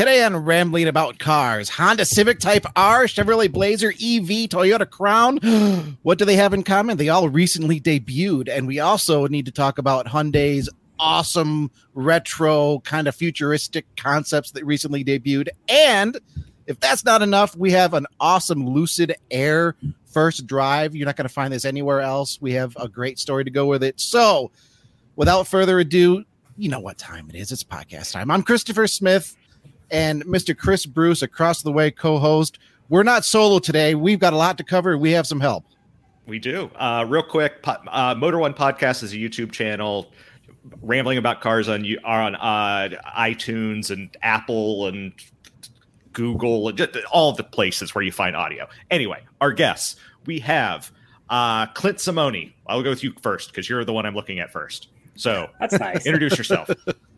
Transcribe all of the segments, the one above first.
Today on Rambling About Cars, Honda Civic Type R, Chevrolet Blazer EV, Toyota Crown. what do they have in common? They all recently debuted. And we also need to talk about Hyundai's awesome retro kind of futuristic concepts that recently debuted. And if that's not enough, we have an awesome Lucid Air first drive. You're not going to find this anywhere else. We have a great story to go with it. So, without further ado, you know what time it is. It's podcast time. I'm Christopher Smith and Mr. Chris Bruce across the way co-host. We're not solo today. We've got a lot to cover. We have some help. We do. Uh, real quick, uh, Motor One Podcast is a YouTube channel rambling about cars on are on uh, iTunes and Apple and Google, all the places where you find audio. Anyway, our guests we have uh, Clint Simone. I'll go with you first because you're the one I'm looking at first. So that's nice. Introduce yourself.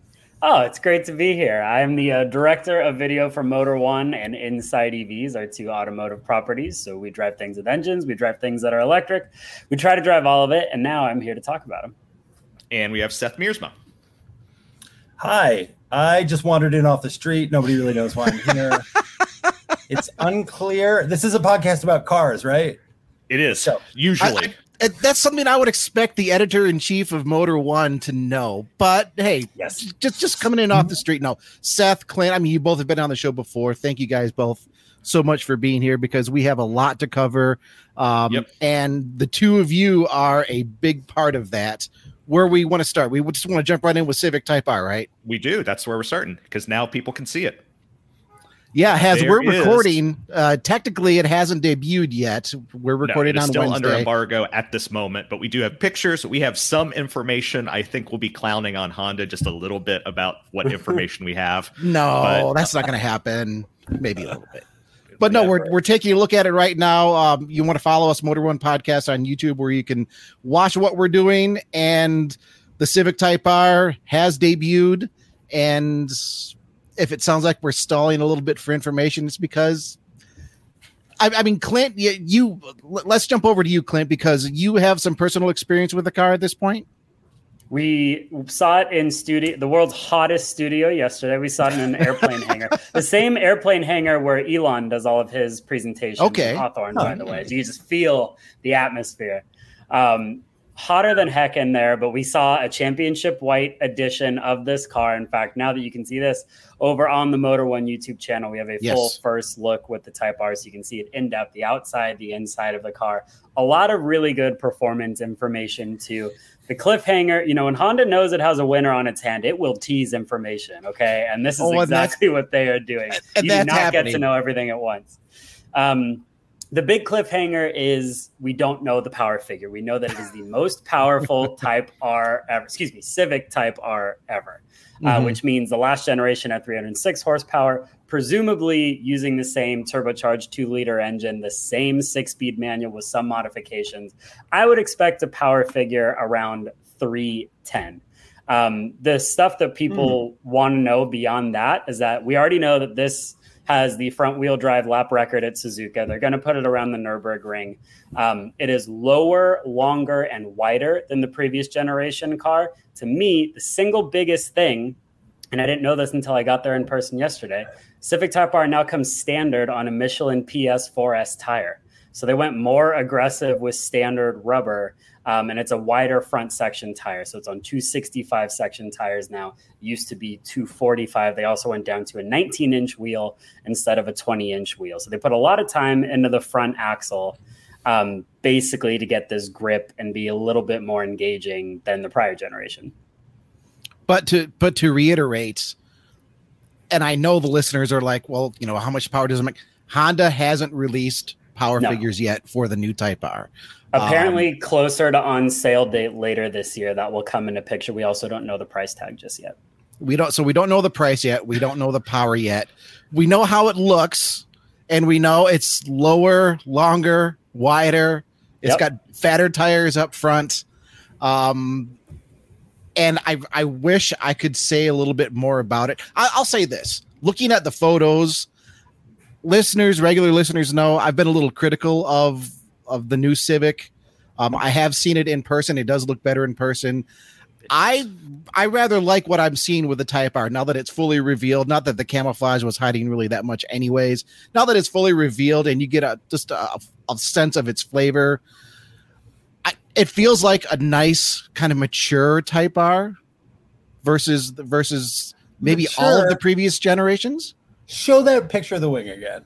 Oh, it's great to be here. I'm the uh, director of video for Motor One and Inside EVs, our two automotive properties. So we drive things with engines, we drive things that are electric. We try to drive all of it, and now I'm here to talk about them. And we have Seyth Miersma. Hi, I just wandered in off the street. Nobody really knows why I'm here. it's unclear. This is a podcast about cars, right? It is. So usually. I, that's something I would expect the editor in chief of Motor One to know. But hey, yes, just just coming in off the street. No, Seyth, Clint. I mean, you both have been on the show before. Thank you guys both so much for being here because we have a lot to cover. Um, yep. And the two of you are a big part of that. Where we want to start, we just want to jump right in with Civic Type R, right? We do. That's where we're starting because now people can see it. Yeah, as there we're recording, uh, technically it hasn't debuted yet. We're recording no, on still Wednesday. under embargo at this moment, but we do have pictures. We have some information. I think we'll be clowning on Honda just a little bit about what information we have. no, but, that's not going to happen. Maybe a little bit. But no, we're, we're taking a look at it right now. Um, you want to follow us, Motor One Podcast, on YouTube, where you can watch what we're doing. And the Civic Type R has debuted, and if it sounds like we're stalling a little bit for information, it's because I, I, mean, Clint, you, you let's jump over to you, Clint, because you have some personal experience with the car at this point. We saw it in studio, the world's hottest studio yesterday. We saw it in an airplane hangar, the same airplane hangar where Elon does all of his presentations. Okay, Hawthorne, oh, by the way, so you just feel the atmosphere. Um, hotter than heck in there, but we saw a championship white edition of this car. In fact, now that you can see this over on the Motor One YouTube channel, we have a yes. full first look with the Type R, so you can see it in depth, the outside, the inside of the car. A lot of really good performance information to The cliffhanger, you know, when Honda knows it has a winner on its hand, it will tease information. Okay, and this is oh, exactly what they are doing. you do not happening. get to know everything at once. Um, the big cliffhanger is we don't know the power figure. We know that it is the most powerful Type R ever. Excuse me, Civic Type R ever, uh, mm-hmm. uh, which means the last generation at 306 horsepower, presumably using the same turbocharged two liter engine, the same six speed manual with some modifications. I would expect a power figure around 310. Um, the stuff that people mm. want to know beyond that is that we already know that this has the front wheel drive lap record at Suzuka. They're going to put it around the Nürburgring. Um, it is lower, longer, and wider than the previous generation car. To me, the single biggest thing, and I didn't know this until I got there in person yesterday, Civic Type R now comes standard on a Michelin PS4S tire. So they went more aggressive with standard rubber um, and it's a wider front section tire. So it's on 265 section tires now. used to be 245. They also went down to a 19 inch wheel instead of a 20 inch wheel. So they put a lot of time into the front axle, um, basically to get this grip and be a little bit more engaging than the prior generation. But to but to reiterate, and I know the listeners are like, well, you know, how much power does it make? Honda hasn't released power no. figures yet for the new Type R. Apparently, um, closer to on sale date later this year, that will come into picture. We also don't know the price tag just yet. We don't, so we don't know the price yet. We don't know the power yet. We know how it looks, and we know it's lower, longer, wider. It's yep. got fatter tires up front. Um, and I, I wish I could say a little bit more about it. I, I'll say this: looking at the photos, listeners, regular listeners know I've been a little critical of of the new Civic. Um, I have seen it in person. It does look better in person. I I rather like what I'm seeing with the Type R now that it's fully revealed. Not that the camouflage was hiding really that much, anyways. Now that it's fully revealed and you get a just a, a sense of its flavor, I, it feels like a nice kind of mature Type R versus versus maybe all of the previous generations. Show that picture of the wing again.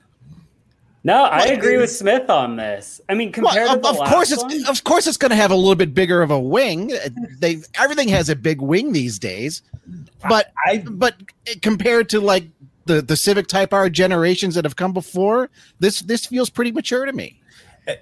No, I agree with Smith on this. I mean, compared Well, to the of, of last course it's one, of course it's going to have a little bit bigger of a wing. Uh, they everything has a big wing these days, but I but compared to like the the Civic Type R generations that have come before, this this feels pretty mature to me.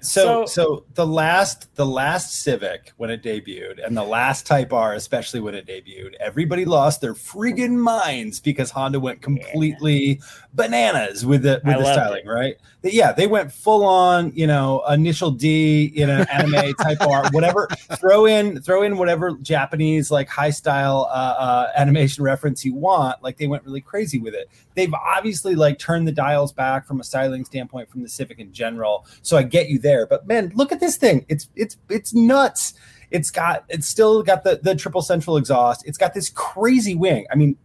So So- so the last the last Civic when it debuted and the last Type R especially when it debuted, everybody lost their friggin' minds because Honda went completely bananas with the with I the styling, right? They- Yeah, they went full on, you know, initial D, you know, anime Type R, whatever. Throw in throw in whatever Japanese like high style uh, uh, animation reference you want. Like they went really crazy with it. They've obviously like turned the dials back from a styling standpoint from the Civic in general. So I get you there, but man, look at this thing. It's it's it's nuts. It's got it's still got the the triple central exhaust. It's got this crazy wing. I mean,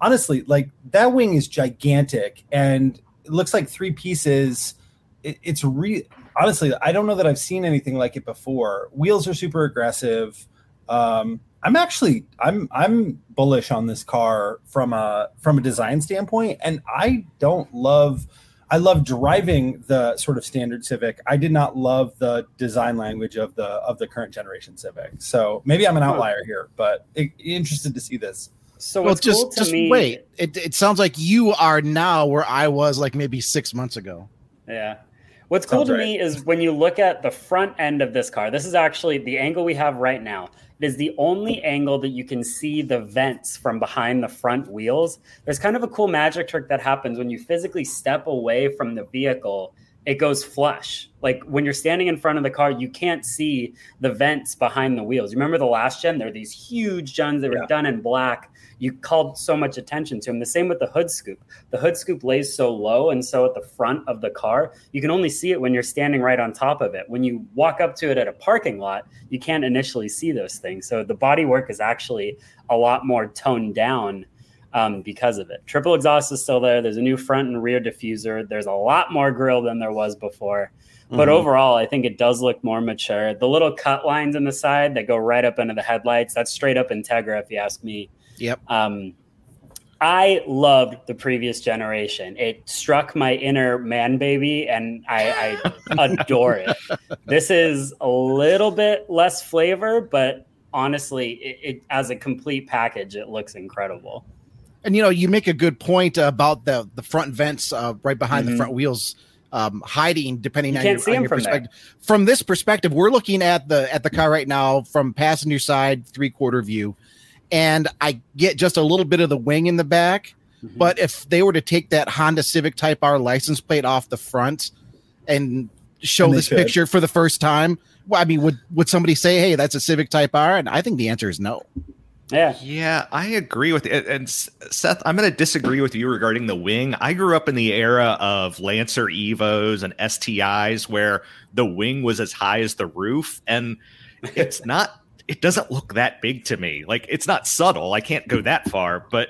honestly, like that wing is gigantic and it looks like three pieces. It, it's re honestly, I don't know that I've seen anything like it before. Wheels are super aggressive. Um, I'm actually I'm I'm bullish on this car from a from a design standpoint, and I don't love. I love driving the sort of standard Civic. I did not love the design language of the of the current generation Civic. So maybe I'm an outlier here, but i interested to see this. so well, just cool to just me, wait. It it sounds like you are now where I was like maybe six months ago. Yeah. What's cool Sounds to right. me is when you look at the front end of this car, this is actually the angle we have right now. It is the only angle that you can see the vents from behind the front wheels. There's kind of a cool magic trick that happens when you physically step away from the vehicle. It goes flush. Like when you're standing in front of the car, you can't see the vents behind the wheels. You remember the last gen? There are these huge gens that were Yeah. done in black. You called so much attention to them. The same with the hood scoop the hood scoop lays so low and so at the front of the car you can only see it when you're standing right on top of it when you walk up to it at a parking lot you can't initially see those things so the body work is actually a lot more toned down um, because of it triple exhaust is still there there's a new front and rear diffuser there's a lot more grill than there was before but Mhm. overall i think it does look more mature the little cut lines in the side that go right up into the headlights that's straight up integra if you ask me Yep. um, I loved the previous generation. It struck my inner man baby, and I, I adore it. This is a little bit less flavor, but honestly, it, it as a complete package, it looks incredible. And you know, you make a good point about the the front vents uh, right behind the Mhm. front wheels um, hiding, depending You on your, on your from there. perspective. From this perspective, we're looking at the at the car right now from passenger side three quarter view, and I get just a little bit of the wing in the back. Mm-hmm. But if they were to take that Honda Civic Type R license plate off the front and show And this picture for the first time, well, I mean, would would somebody say, "Hey, that's a Civic Type R"? And I think the answer is no. Yeah, Yeah, I agree with it. And Seyth, I'm going to disagree with you regarding the wing. I grew up in the era of Lancer Evos and STIs where the wing was as high as the roof. And it's not, it doesn't look that big to me. Like it's not subtle. I can't go that far, but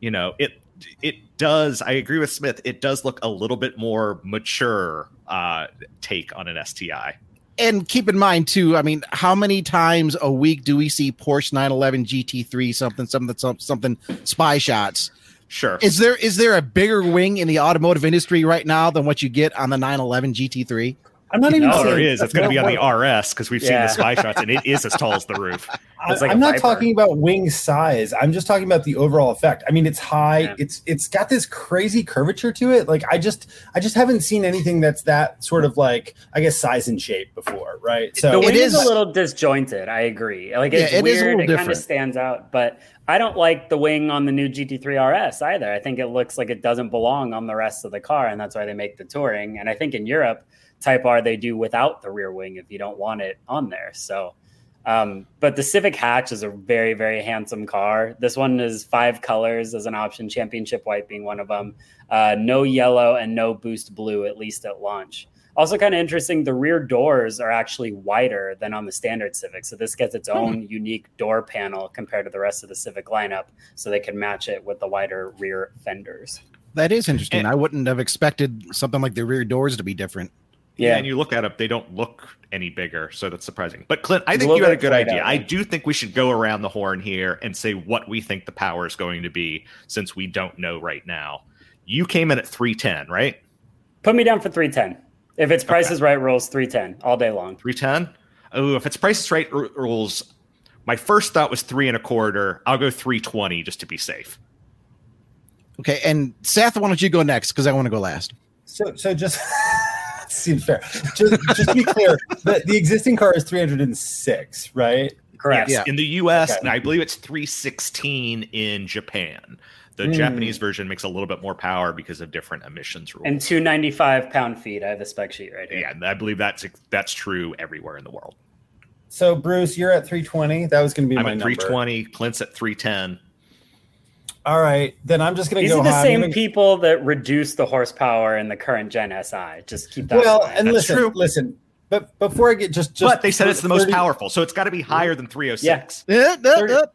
you know, it, it does. I agree with Smith. It does look a little bit more mature uh, take on an STI. And keep in mind too. I mean, how many times a week do we see Porsche 911 GT3 something something something, something spy shots? Sure. Is there is there a bigger wing in the automotive industry right now than what you get on the 911 GT3? I'm not even. No, saying, there is. It's going to be on the RS because we've seen the spy shots, and it is as tall as the roof. I, It's like am not Viper. talking about wing size. I'm just talking about the overall effect. I mean, it's high. Yeah. It's it's got this crazy curvature to it. Like I just I just haven't seen anything that's that sort of like I guess size and shape before, right? So the So wing It is, is- a little disjointed. I agree. Like it's Yeah, it is a weird. little it kind of stands out, but I don't like the wing on the new GT3 RS either. I think it looks like it doesn't belong on the rest of the car, and that's why they make the touring. And I think in Europe, Type R they do without the rear wing if you don't want it on there. So. Um, but the Civic Hatch is a very, very handsome car. This one is five colors as an option, championship white being one of them. Uh, no yellow and no boost blue, at least at launch. Also, kind of interesting, the rear doors are actually wider than on the standard Civic. So, this gets its own unique door panel compared to the rest of the Civic lineup. So, they can match it with the wider rear fenders. That is interesting. And- I wouldn't have expected something like the rear doors to be different. Yeah. Yeah. and you look at them, they don't look any bigger, so that's surprising. But Clint, I think you had a good idea. out, I do think we should go around the horn here and say what we think the power is going to be, since we don't know right now. You came in at 310, right? Put me down for 310. If it's Price is Right rules, 310 all day long. 310? Oh, if it's Price is Right r- rules, my first thought was three and a quarter. I'll go 320 just to be safe. Okay, and Seyth, why don't you go next? Because I want to go last. So, so just seems fair. Just, just to be clear, the, the existing car is 306, right? Correct. Yes, in the US, Okay. and I believe it's 316 in Japan. The Hmm. Japanese version makes a little bit more power because of different emissions rules. And 295 pound feet. I have the spec sheet right here. yeah, I believe that's that's true everywhere in the world. So, Bruce, you're at 320. That was going to be I'm my at number. 320. Clint's at 310. All right, then I'm just going to go. These are the high. Same gonna- people that reduce the horsepower in the current Gen SI. Just keep that Well, in and That's listen, true. listen. But before I get just, just but they said it's the most 30 powerful, so it's got to be higher than 306. Uh, uh, Thirty- uh,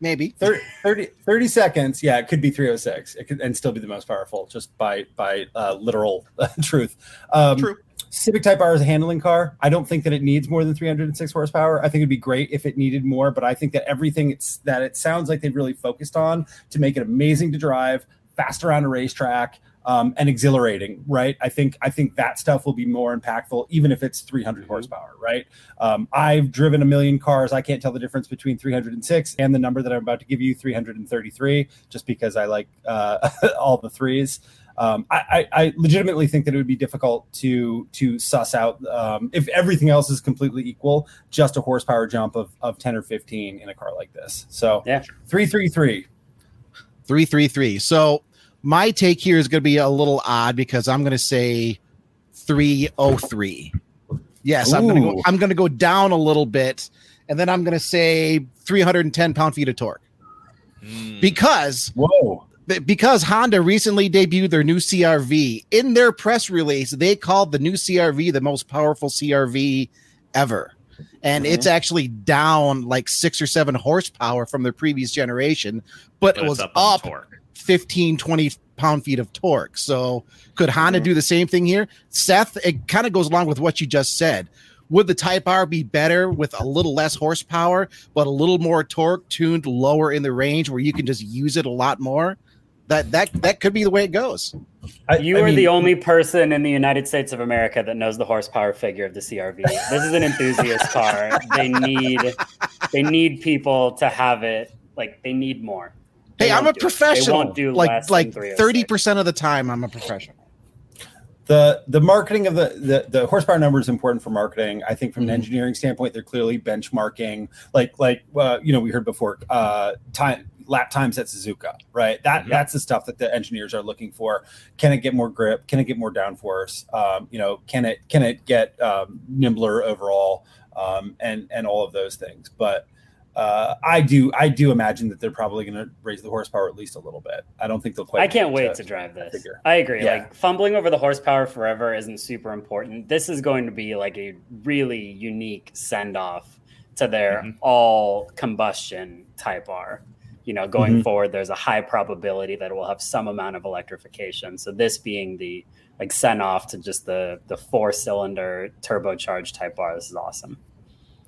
maybe. 30, 30, 30 seconds yeah it could be 306 it could and still be the most powerful just by by uh, literal truth um True. civic type r is a handling car i don't think that it needs more than 306 horsepower i think it'd be great if it needed more but i think that everything it's that it sounds like they've really focused on to make it amazing to drive fast around a racetrack um, and exhilarating, right? I think I think that stuff will be more impactful, even if it's 300 horsepower, right? Um, I've driven a million cars. I can't tell the difference between 306 and the number that I'm about to give you, 333, just because I like uh, all the threes. Um, I, I, I legitimately think that it would be difficult to to suss out um, if everything else is completely equal, just a horsepower jump of, of 10 or 15 in a car like this. So Yeah. 333. Three three three. So my take here is going to be a little odd because I'm going to say three oh three. Yes, I'm going to go. I'm going to go down a little bit, and then I'm going to say 310 pound feet of torque Hmm. because Whoa. Because Honda recently debuted their new CRV. In their press release, they called the new CRV the most powerful CRV ever. And Mm-hmm. it's actually down like six or seven horsepower from the previous generation, but, But it was up, torque. 15, 20 pound feet of torque. So could Honda Mm-hmm. do the same thing here? Seyth, it kind of goes along with what you just said. Would the Type R be better with a little less horsepower, but a little more torque tuned lower in the range where you can just use it a lot more? That that that could be the way it goes. I- You I are mean, the only person in the United States of America that knows the horsepower figure of the CRV. This is an enthusiast car. They need they need people to have it. Like they need more. They Hey, I'm a do professional. won't do like less like thirty percent of the time, I'm a professional. the the marketing of the, the the horsepower number is important for marketing. I think from Mhm. an engineering standpoint, they're clearly benchmarking, like like uh, you know we heard before, uh, time lap times at Suzuka, right? That Yeah. that's the stuff that the engineers are looking for. Can it get more grip? Can it get more downforce? Um, you know, can it can it get um, nimbler overall? Um, and and all of those things, but. Uh, I do. I do imagine that they're probably going to raise the horsepower at least a little bit. I don't think they'll quite. I can't wait to drive this. figure. I agree. Yeah. Like fumbling over the horsepower forever isn't super important. This is going to be like a really unique send off to their Mhm. all combustion Type R. You know, going Mhm. forward, there's a high probability that it will have some amount of electrification. So this being the like send off to just the the four cylinder turbocharged Type R. This is awesome.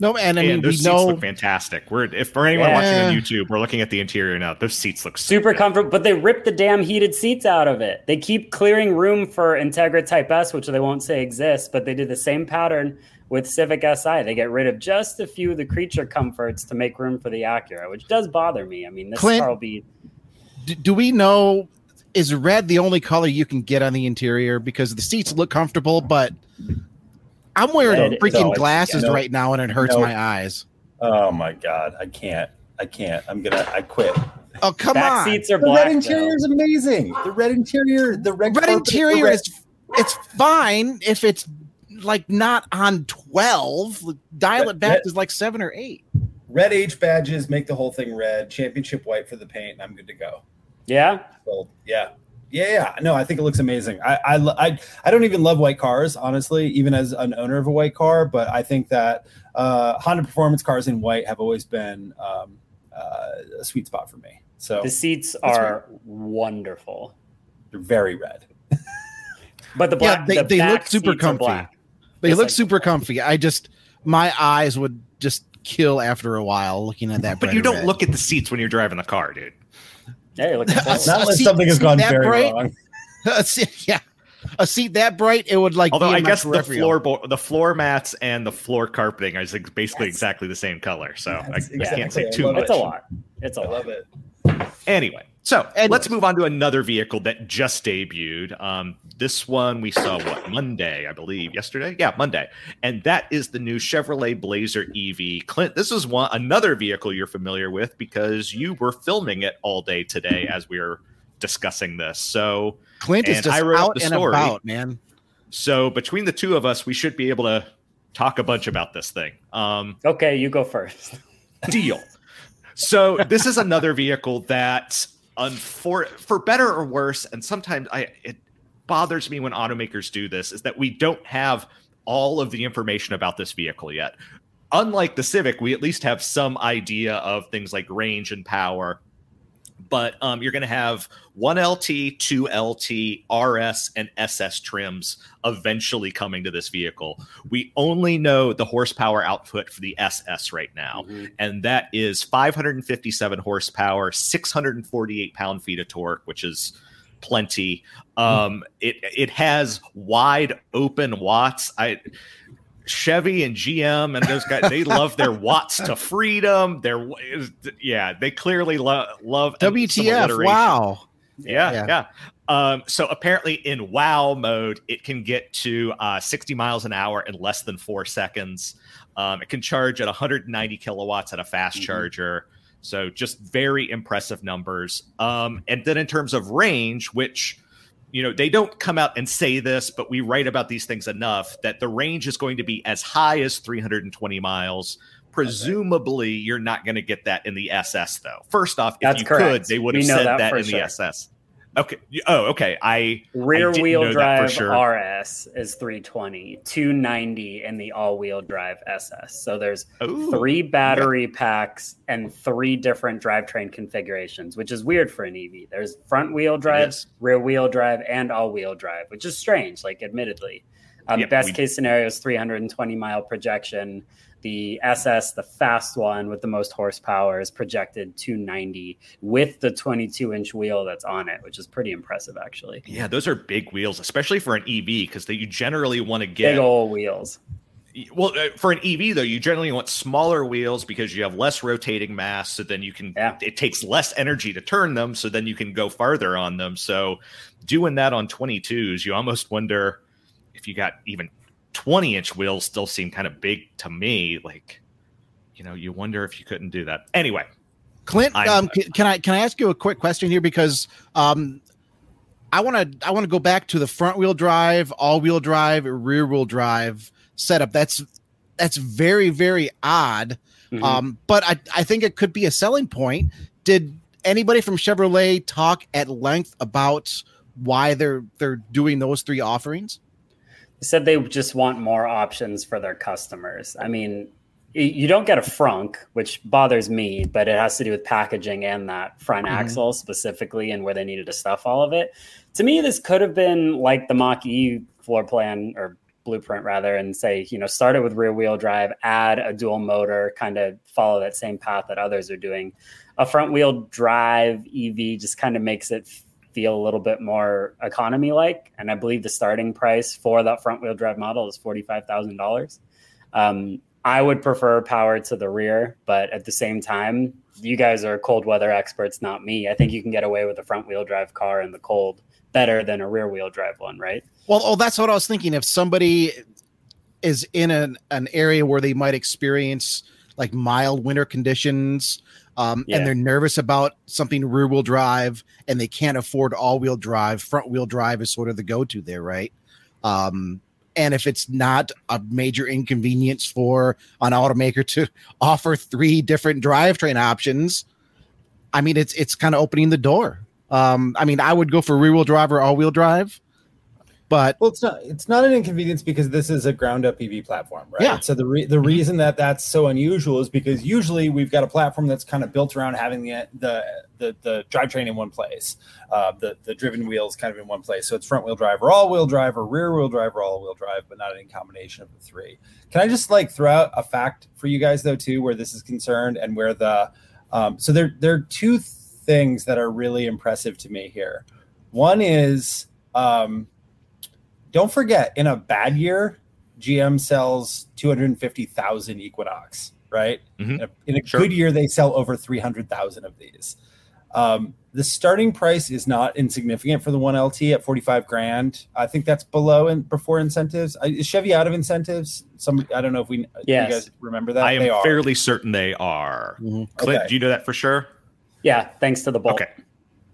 No, and I mean and we those seats know look fantastic. We're if for anyone Yeah. watching on YouTube, we're looking at the interior now. Those seats look so super good. comfortable, but they rip the damn heated seats out of it. They keep clearing room for Integra Type S, which they won't say exists, but they did the same pattern with Civic Si. They get rid of just a few of the creature comforts to make room for the Acura, which does bother me. I mean, this Clint- car will be do, do we know is red the only color you can get on the interior because the seats look comfortable but i'm wearing Red is freaking always- glasses no. right now and it hurts No. my eyes Oh my god, I can't. I can't. I'm gonna. I quit. oh come back on seats are The black. red interior is amazing. The red interior, the red, red carpet, interior red- is it's fine if it's like not on 12 dial That- it back that- to like 7 or 8 red H badges make the whole thing red. Championship white for the paint, and I'm good to go. Yeah, So yeah, Yeah, yeah, no, I think it looks amazing. I, I, I, I don't even love white cars, honestly, even as an owner of a white car. But I think that uh, Honda performance cars in white have always been um, uh, a sweet spot for me. So the seats are wonderful. They're very red. but the black, yeah, they, the they look super comfy. They Just look like- super comfy. I just my eyes would just kill after a while looking at that. But you don't red. look at the seats when you're driving the car, dude. Yeah, you're looking Not unless something has gone very bright? wrong. a seat, yeah, a seat that bright, it would like. Although be I guess the peripheral. floor bo- the floor mats and the floor carpeting are ex- basically exactly the same color. So I, That's I can't say too love much. It's a lot. It's a I lot. love it. Anyway, so Anyways. let's move on to another vehicle that just debuted. Um, this one we saw what Monday, I believe, yesterday. Yeah, Monday, and that is the new Chevrolet Blazer EV. Clint, this is one another vehicle you're familiar with because you were filming it all day today as we were discussing this. So, Clint is just I wrote out the and story. about, man. so between the two of us, we should be able to talk a bunch about this thing. Um, Okay, you go first. deal. So this is another vehicle that, unfor- for better or worse, and sometimes I it bothers me when automakers do this, is that we don't have all of the information about this vehicle yet. Unlike the Civic, we at least have some idea of things like range and power. But um, you're going to have one LT, two LT, RS, and SS trims eventually coming to this vehicle. We only know the horsepower output for the SS right now Mhm. and that is 557 horsepower, 648 pound feet of torque, which is plenty. Um, it it has wide open watts. I Chevy and GM and those guys they love their watts to freedom. Their yeah, they clearly lo- love WTF? Wow. Yeah, Yeah. yeah. Um, so apparently in WoW mode, it can get to uh, 60 miles an hour in less than four seconds. Um, it can charge at 190 kilowatts at a fast Mhm. charger. So just very impressive numbers. Um, and then in terms of range, which you know they don't come out and say this, but we write about these things enough that the range is going to be as high as 320 miles. Presumably, you're not going to get that in the SS though. First off, if That's you correct. could, they would have said that that, in sure. the SS. Okay. Oh, okay. I Rear didn't wheel know that for drive sure. RS is 320, 290 in the all wheel drive SS. So there's three battery packs and three different drivetrain configurations, which is weird for an EV. There's front wheel drive, is. rear wheel drive, and all wheel drive, which is strange, like admittedly. Um, Yep, best we- case scenario is 320 mile projection. The SS, the fast one with the most horsepower, is projected 290 with the 22 inch wheel that's on it, which is pretty impressive, actually. Yeah, those are big wheels, especially for an EV, because you generally want to get Big old wheels. well uh, for an EV though. You generally want smaller wheels because you have less rotating mass, so then you can. Yeah. It takes less energy to turn them, so then you can go farther on them. So doing that on 22s, you almost wonder if you got even 20 inch wheels. Still seem kind of big to me. Like, you know, you wonder if you couldn't do that. Anyway, Clint, I'm- um, can, can I can I ask you a quick question here because um, I want to I want to go back to the front wheel drive, all wheel drive, rear wheel drive setup. That's that's very very odd, Mhm. um, but I I think it could be a selling point. Did anybody from Chevrolet talk at length about why they're they're doing those three offerings? Said they just want more options for their customers. I mean, you don't get a frunk, which bothers me, but it has to do with packaging and that front Mhm. axle specifically and where they needed to stuff all of it. To me, this could have been like the Mach E floor plan or blueprint rather, and say, you know, start it with rear wheel drive, add a dual motor, kind of follow that same path that others are doing. A front wheel drive EV just kind of makes it feel a little bit more economy like. And I believe the starting price for that front wheel drive model is $45,000. Um, I would prefer power to the rear, but at the same time, you guys are cold weather experts, not me. I think you can get away with a front wheel drive car in the cold better than a rear wheel drive one, right? Well, oh, that's what I was thinking. If somebody is in an, an area where they might experience like mild winter conditions, um, Yeah. and they're nervous about something rear wheel drive and they can't afford all wheel drive, front wheel drive is sort of the go to there, right? Um, and if it's not a major inconvenience for an automaker to offer three different drivetrain options, I mean, it's it's kind of opening the door. Um, I mean, I would go for rear wheel drive or all wheel drive, but Well, it's not. It's not an inconvenience because this is a ground up EV platform, right? Yeah. So the re- the reason that that's so unusual is because usually we've got a platform that's kind of built around having the the the, the drivetrain in one place, uh, the the driven wheels kind of in one place. So it's front wheel drive or all wheel drive or rear wheel drive or all wheel drive, but not any combination of the three. Can I just like throw out a fact for you guys though too, where this is concerned and where the um, so there there are two things that are really impressive to me here. One is um, don't forget, in a bad year, GM sells 250,000 Equinox, right? Mhm. In a, in a Sure. good year, they sell over 300,000 of these. Um, the starting price is not insignificant for the 1LT at 45 grand. I think that's below and before incentives. Is Chevy out of incentives? Some I don't know if we Yes. you guys remember that. I They am are. fairly certain they are. Mhm. Clint, Okay. do you know that for sure? Yeah, thanks to the Bolt. Okay.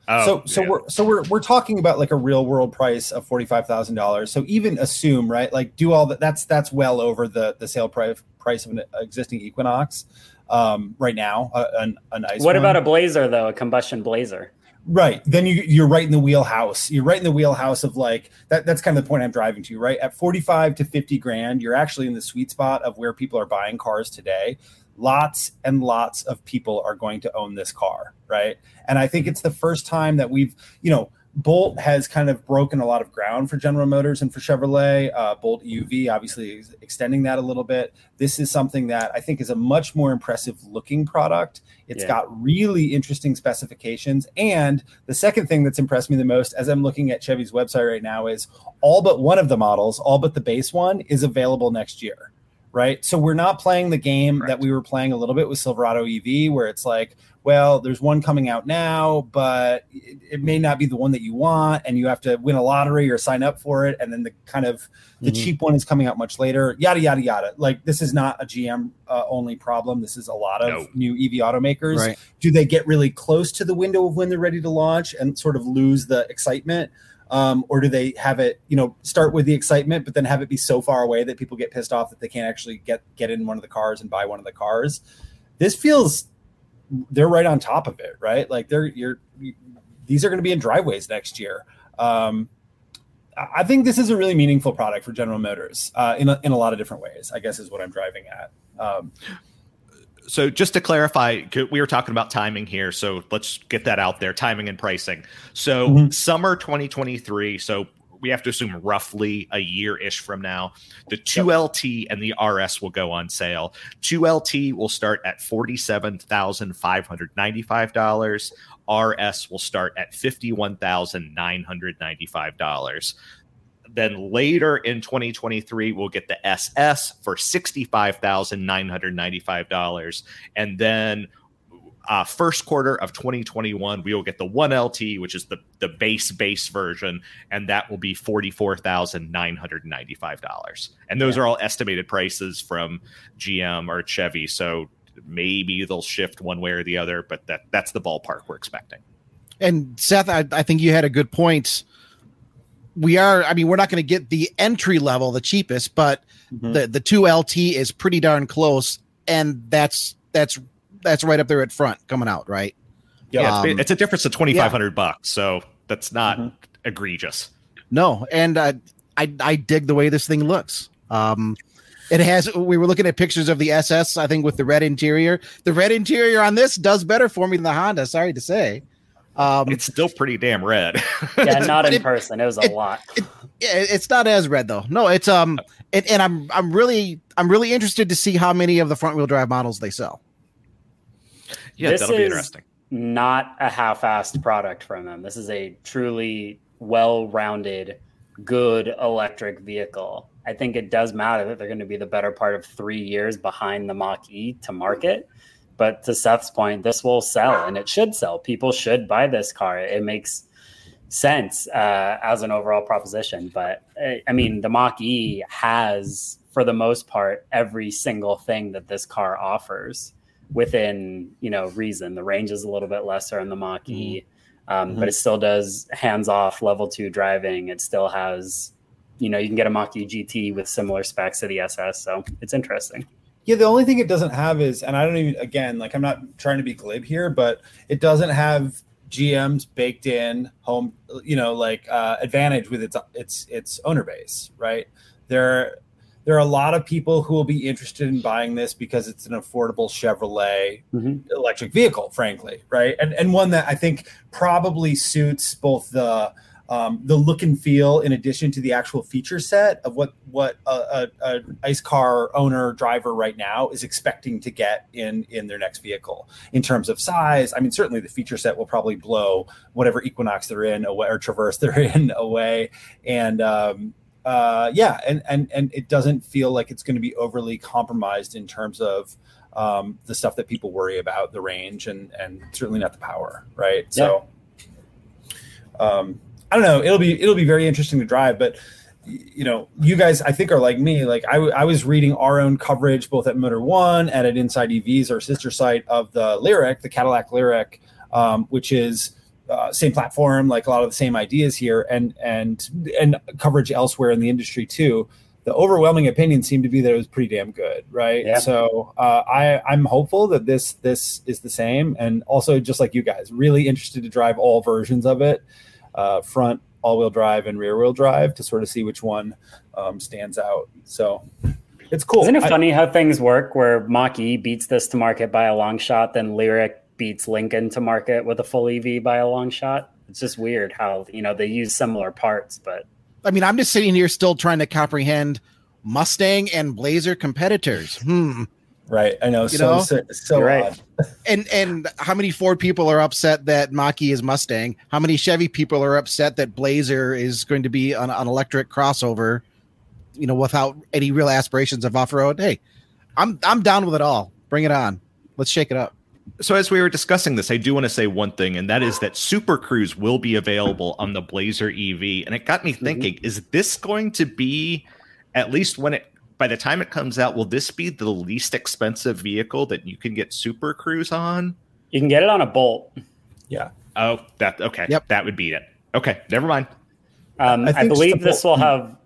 Oh, so so yeah. we're so we're we're talking about like a real world price of forty five thousand dollars. So even assume right, like do all that. That's that's well over the the sale price price of an existing Equinox um, right now. A, an, a nice. What one. about a Blazer though? A combustion Blazer? right? Then you you're right in the wheelhouse. You're right in the wheelhouse of like that. That's kind of the point I'm driving to. Right at forty five to fifty grand, you're actually in the sweet spot of where people are buying cars today. Lots and lots of people are going to own this car, right? And I think it's the first time that we've, you know, Bolt has kind of broken a lot of ground for General Motors and for Chevrolet. Uh, Bolt EUV, obviously, is extending that a little bit. This is something that I think is a much more impressive looking product. It's Yeah. got really interesting specifications. And the second thing that's impressed me the most as I'm looking at Chevy's website right now is all but one of the models, all but the base one, is available next year. Right. So we're not playing the game Correct. that we were playing a little bit with Silverado EV, where it's like, well, there's one coming out now, but it, it may not be the one that you want, and you have to win a lottery or sign up for it, and then the kind of the Mhm. cheap one is coming out much later. Yada yada yada. Like this is not a GM uh, only problem. This is a lot of No. new EV automakers. right. Do they get really close to the window of when they're ready to launch and sort of lose the excitement? Um, or do they have it, you know, start with the excitement, but then have it be so far away that people get pissed off that they can't actually get get in one of the cars and buy one of the cars? This feels they're right on top of it, right? Like they're you're these are going to be in driveways next year. Um, I think this is a really meaningful product for General Motors uh, in a, in a lot of different ways. I guess is what I'm driving at. Um, so just to clarify, we were talking about timing here, so let's get that out there: timing and pricing. So mm-hmm. summer 2023. So we have to assume roughly a year ish from now. The 2LT and the RS will go on sale. 2LT will start at $47,595. RS will start at $51,995. Then later in 2023, we'll get the SS for $65,995. And then uh, first quarter of 2021, we will get the 1LT, which is the, the base base version, and that will be $44,995. And those are all estimated prices from GM or Chevy. So maybe they'll shift one way or the other, but that that's the ballpark we're expecting. And Seyth, I, I think you had a good point. We are, I mean, we're not going to get the entry level, the cheapest, but the the two LT is pretty darn close, and that's that's that's right up there at front coming out, right? Yeah, Um, it's, it's a difference of 2500 bucks. So that's not egregious. No, and uh, I I dig the way this thing looks. Um, it has. We were looking at pictures of the SS. I think with the red interior. The red interior on this does better for me than the Honda. Sorry to say. Um, It's still pretty damn red. Yeah, not in it- person. It was a it- lot. yeah, it's not as red though. No, it's um, and, and I'm I'm really I'm really interested to see how many of the front wheel drive models they sell. yeah, This that'll be interesting. not a half-assed product from them. This is a truly well-rounded, good electric vehicle. I think it does matter that they're going to be the better part of three years behind the Mach E to market. But to Seyth's point, this will sell and it should sell. People should buy this car. It makes sense uh, as an overall proposition. But uh, I mean, the Mach E has, for the most part, every single thing that this car offers within you know reason. The range is a little bit lesser in the Mach E, um, but it still does hands off level two driving. It still has, you know, you can get a Mach E GT with similar specs to the SS. So it's interesting. Yeah, the only thing it doesn't have is, and I don't even, again, like I'm not trying to be glib here, but it doesn't have GM's baked in home, you know, like uh, advantage with its its its owner base, right? There there are a lot of people who will be interested in buying this because it's an affordable Chevrolet mm-hmm. electric vehicle, frankly, right? And and one that I think probably suits both the um, the look and feel in addition to the actual feature set of what what a, a, a, ice car owner driver right now is expecting to get in in their next vehicle in terms of size. I mean certainly the feature set will probably blow whatever equinox they're in away or traverse they're in away. And um, uh, yeah and and and it doesn't feel like it's going to be overly compromised in terms of um, the stuff that people worry about the range and and certainly not the power right? Yeah. so um, I don't know. It'll be it'll be very interesting to drive, but you know, you guys, I think are like me. Like I, I was reading our own coverage both at Motor One and at Inside EVs, our sister site of the Lyriq, the Cadillac Lyriq, um, which is uh, same platform, like a lot of the same ideas here, and and and coverage elsewhere in the industry too. The overwhelming opinion seemed to be that it was pretty damn good, right? Yeah. So uh, I I'm hopeful that this this is the same, and also just like you guys, really interested to drive all versions of it uh, front all-wheel drive and rear-wheel drive to sort of see which one um, stands out. So it's cool. Isn't it funny I, how things work? Where Mach E beats this to market by a long shot, then Lyriq beats Lincoln to market with a full EV by a long shot. It's just weird how you know they use similar parts, but I mean, I'm just sitting here still trying to comprehend Mustang and Blazer competitors. Hmm. Right. I know. You so, know? so, so right. and and how many Ford people are upset that Mach-E is Mustang? How many Chevy people are upset that Blazer is going to be an, an electric crossover, you know, without any real aspirations of off-road? Hey, I'm I'm down with it all. Bring it on. Let's shake it up. So as we were discussing this, I do want to say one thing, and that is that Super Cruise will be available on the Blazer EV. And it got me mm-hmm. thinking, mm-hmm. is this going to be at least when it by the time it comes out, will this be the least expensive vehicle that you can get Super Cruise on? You can get it on a Bolt. Yeah. Oh, that okay. Yep. That would beat it. Okay, never mind. Um, I, I, believe this will have.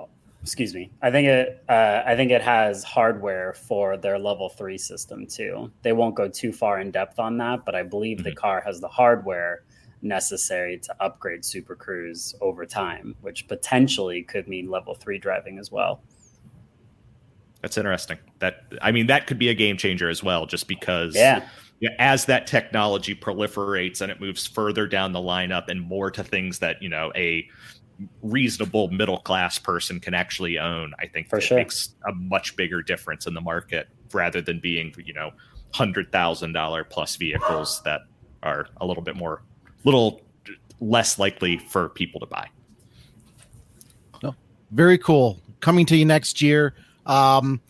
Excuse me. I think it. Uh, I think it has hardware for their level three system too. They won't go too far in depth on that, but I believe mm-hmm. the car has the hardware necessary to upgrade Super Cruise over time, which potentially could mean level three driving as well. That's interesting. That I mean, that could be a game changer as well, just because yeah. as that technology proliferates and it moves further down the lineup and more to things that you know a reasonable middle class person can actually own, I think For sure. makes a much bigger difference in the market rather than being you know hundred thousand dollar plus vehicles that are a little bit more little less likely for people to buy. No, very cool. Coming to you next year. Um,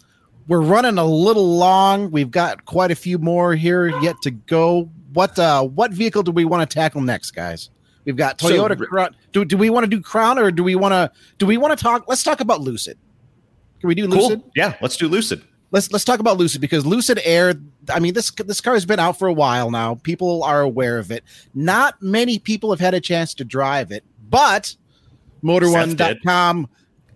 we're running a little long. We've got quite a few more here yet to go. What uh, what vehicle do we want to tackle next, guys? We've got Toyota. So, Crown. Do, do we want to do Crown or do we want to do we want to talk? Let's talk about Lucid. Can we do cool. Lucid? Yeah, let's do Lucid. Let's let's talk about Lucid because Lucid Air. I mean this this car has been out for a while now. People are aware of it. Not many people have had a chance to drive it, but Motor1.com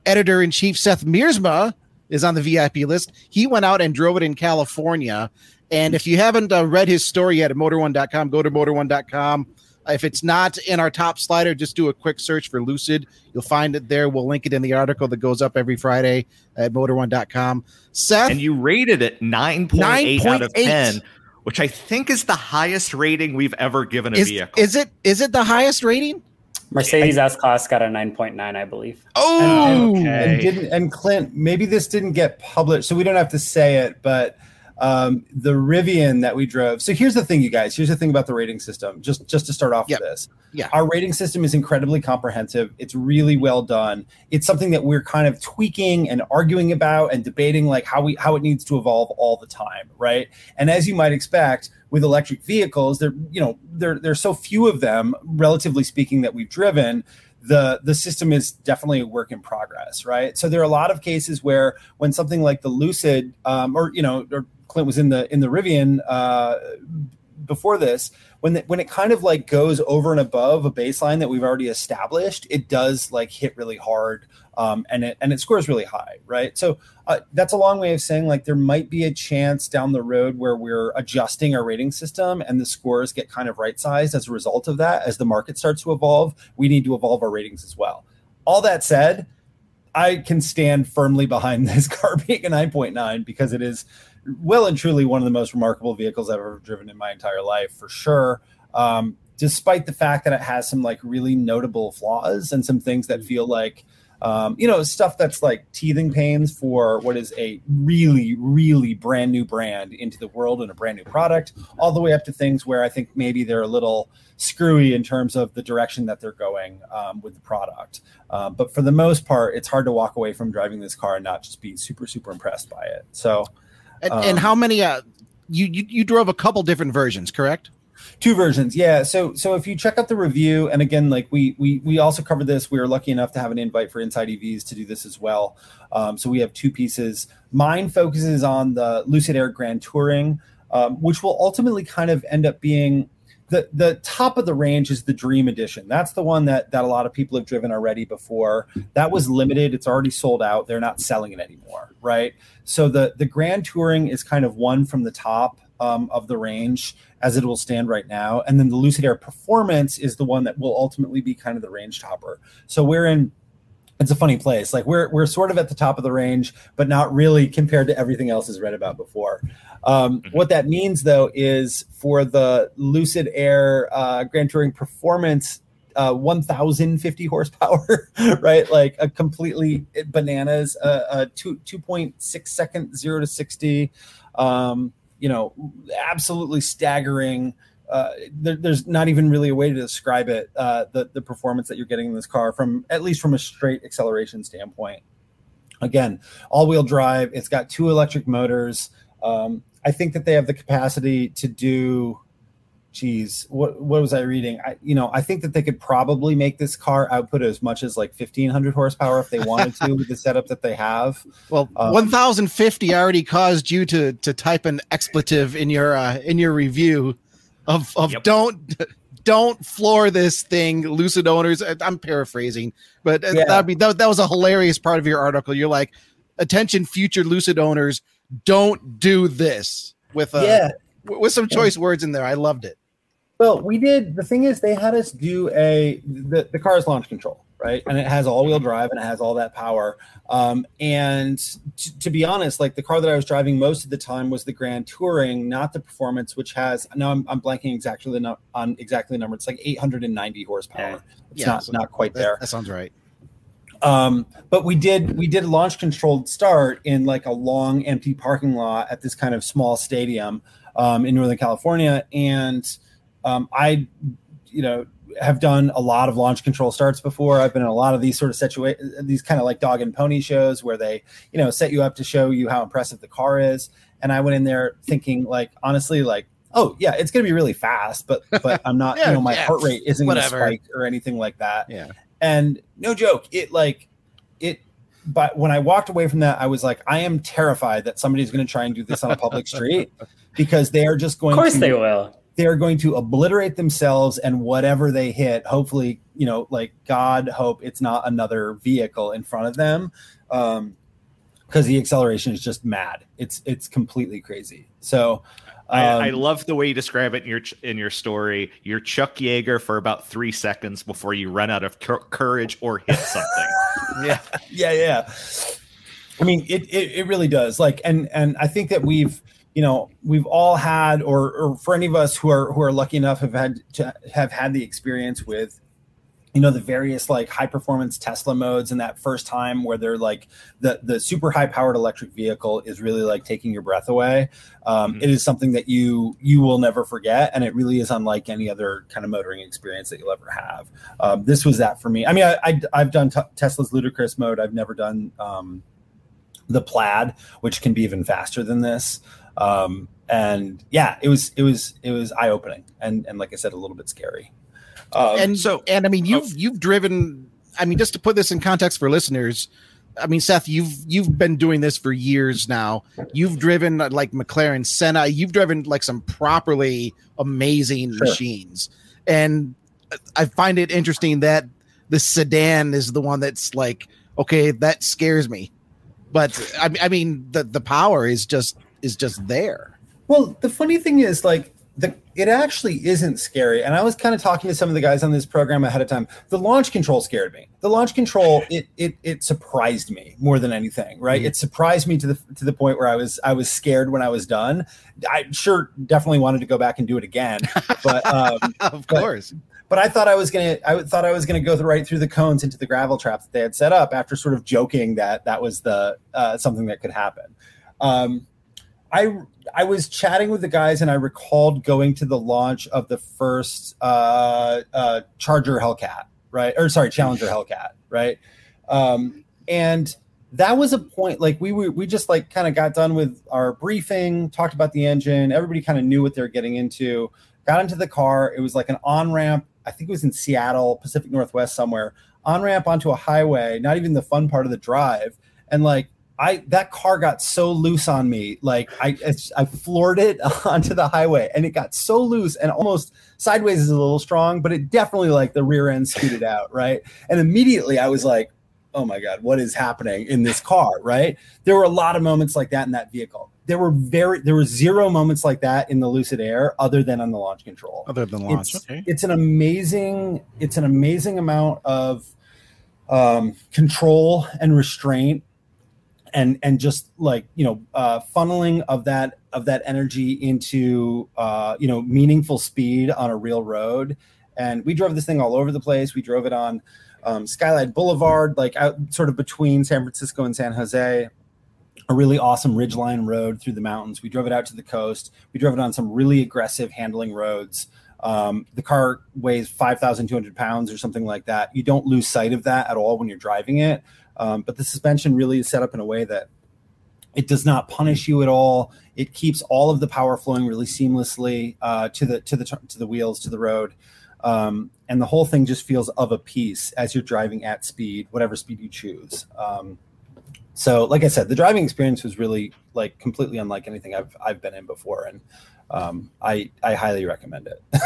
editor in chief Seyth Miersma is on the VIP list. He went out and drove it in California. And if you haven't uh, read his story yet at motor1.com, go to motor1.com. If it's not in our top slider, just do a quick search for Lucid. You'll find it there. We'll link it in the article that goes up every Friday at motor1.com. Seyth. And you rated it 9.8 out of 10, which I think is the highest rating we've ever given a is, vehicle. Is it is it the highest rating? Mercedes S Class got a 9.9, I believe. Oh, and, and, didn't and Clint, maybe this didn't get published, so we don't have to say it, but um, the Rivian that we drove. So here's the thing, you guys. Here's the thing about the rating system. Just just to start off yep. with this. Yeah. Our rating system is incredibly comprehensive. It's really well done. It's something that we're kind of tweaking and arguing about and debating like how we how it needs to evolve all the time, right? And as you might expect, with electric vehicles, there you know there there's so few of them, relatively speaking, that we've driven. The the system is definitely a work in progress, right? So there are a lot of cases where when something like the Lucid, um, or you know, or Clint was in the in the Rivian. Uh, before this when the, when it kind of like goes over and above a baseline that we've already established, it does like hit really hard um, and it and it scores really high, right? So uh, that's a long way of saying like there might be a chance down the road where we're adjusting our rating system and the scores get kind of right sized as a result of that. As the market starts to evolve, we need to evolve our ratings as well. All that said, I can stand firmly behind this car being a 9.9 because it is well and truly one of the most remarkable vehicles I've ever driven in my entire life, for sure. Um, despite the fact that it has some like really notable flaws and some things that feel like um, you know, stuff that's like teething pains for what is a really, really brand new brand into the world and a brand new product, all the way up to things where I think maybe they're a little screwy in terms of the direction that they're going um, with the product. Uh, but for the most part, it's hard to walk away from driving this car and not just be super, super impressed by it. So, and, um, and how many? Uh, you, you you drove a couple different versions, correct? Two versions. Yeah so so if you check out the review and again like we we we also covered this we were lucky enough to have an invite for inside evs to do this as well. Um, so we have two pieces. Mine focuses on the lucid air grand touring um, which will ultimately kind of end up being the the top of the range is the dream edition. That's the one that that a lot of people have driven already before. That was limited. It's already sold out. They're not selling it anymore right? So the the grand touring is kind of one from the top um, of the range as it will stand right now. And then the Lucid Air Performance is the one that will ultimately be kind of the range topper. So we're in it's a funny place. Like we're we're sort of at the top of the range, but not really compared to everything else is read about before. Um, mm-hmm. What that means though is for the Lucid Air uh, Grand Touring Performance. Uh, 1050 horsepower right like a completely bananas uh, a two 2.6 second 0 to 60 um you know, absolutely staggering. Uh, there, there's not even really a way to describe it. Uh, the the performance that you're getting in this car, from at least from a straight acceleration standpoint. Again, all wheel drive. It's got two electric motors. Um, I think that they have the capacity to do geez, what what was I reading? I you know, I think that they could probably make this car output as much as like fifteen hundred horsepower if they wanted to with the setup that they have. Well, um, one thousand fifty already caused you to to type an expletive in your uh, in your review of of yep. don't don't floor this thing, lucid owners. I'm paraphrasing, but yeah. that'd be that, that was a hilarious part of your article. You're like, attention, future lucid owners, don't do this with a. Yeah. With some choice words in there, I loved it. Well, we did. The thing is, they had us do a the, the car is launch control, right? And it has all wheel drive and it has all that power. Um, and t- to be honest, like the car that I was driving most of the time was the Grand Touring, not the Performance, which has now I'm, I'm blanking exactly the on exactly the number. It's like 890 horsepower. It's yeah, not so not quite that, there. That sounds right. Um, but we did we did a launch controlled start in like a long empty parking lot at this kind of small stadium um, in Northern California, and um, I, you know, have done a lot of launch control starts before. I've been in a lot of these sort of situations, these kind of like dog and pony shows where they, you know, set you up to show you how impressive the car is. And I went in there thinking, like, honestly, like, oh yeah, it's going to be really fast, but but I'm not, yeah, you know, my yeah, heart rate isn't going to spike or anything like that. Yeah. And no joke, it like it. But when I walked away from that, I was like, I am terrified that somebody's going to try and do this on a public street because they are just going. Of course, to, they will they're going to obliterate themselves and whatever they hit hopefully you know like god hope it's not another vehicle in front of them um because the acceleration is just mad it's it's completely crazy so um, I, I, um, love the way you describe it in your in your story. You're Chuck Yeager for about three seconds before you run out of courage or hit something. yeah, yeah, yeah. I mean, it, it it really does. Like, and and I think that we've you know we've all had or, or for any of us who are who are lucky enough have had to have had the experience with you know the various like high performance tesla modes and that first time where they're like the the super high powered electric vehicle is really like taking your breath away. Um, mm-hmm. it is something that you you will never forget and it really is unlike any other kind of motoring experience that you'll ever have. Um, this was that for me. I mean I, I have done t- tesla's ludicrous mode. I've never done um, the plaid which can be even faster than this um, and yeah, it was it was it was eye opening and and like I said, a little bit scary. Um, and so and I mean you've oh. you've driven. I mean, just to put this in context for listeners, I mean, Seyth, you've you've been doing this for years now. You've driven uh, like McLaren Senna. You've driven like some properly amazing sure. machines, and I find it interesting that the sedan is the one that's like, okay, that scares me. But I, I mean, the the power is just is just there. Well, the funny thing is, like, the it actually isn't scary. And I was kind of talking to some of the guys on this program ahead of time. The launch control scared me. The launch control it it it surprised me more than anything, right? Mm-hmm. It surprised me to the to the point where I was I was scared when I was done. I sure definitely wanted to go back and do it again, but um, of course. But, but I thought I was gonna I thought I was gonna go right through the cones into the gravel trap that they had set up after sort of joking that that was the uh, something that could happen. Um, I I was chatting with the guys and I recalled going to the launch of the first uh, uh, Charger Hellcat, right? Or sorry, Challenger Hellcat, right? Um, and that was a point like we were we just like kind of got done with our briefing, talked about the engine, everybody kind of knew what they were getting into. Got into the car. It was like an on ramp. I think it was in Seattle, Pacific Northwest somewhere. On ramp onto a highway, not even the fun part of the drive. And like I that car got so loose on me, like I I floored it onto the highway, and it got so loose and almost sideways is a little strong, but it definitely like the rear end scooted out, right? And immediately I was like, oh my god, what is happening in this car, right? There were a lot of moments like that in that vehicle. There were very there were zero moments like that in the Lucid Air, other than on the launch control. Other than launch, it's, okay. It's an amazing it's an amazing amount of um, control and restraint and and just like you know uh, funneling of that of that energy into uh, you know meaningful speed on a real road. And we drove this thing all over the place. We drove it on um, skyline boulevard like out sort of between san francisco and san jose. A really awesome ridgeline road through the mountains. We drove it out to the coast. We drove it on some really aggressive handling roads. Um, the car weighs 5,200 pounds or something like that. You don't lose sight of that at all when you're driving it. Um, but the suspension really is set up in a way that it does not punish you at all. It keeps all of the power flowing really seamlessly uh, to the to the to the wheels to the road, um, and the whole thing just feels of a piece as you're driving at speed, whatever speed you choose. Um, so, like I said, the driving experience was really like completely unlike anything I've I've been in before, and um, I I highly recommend it.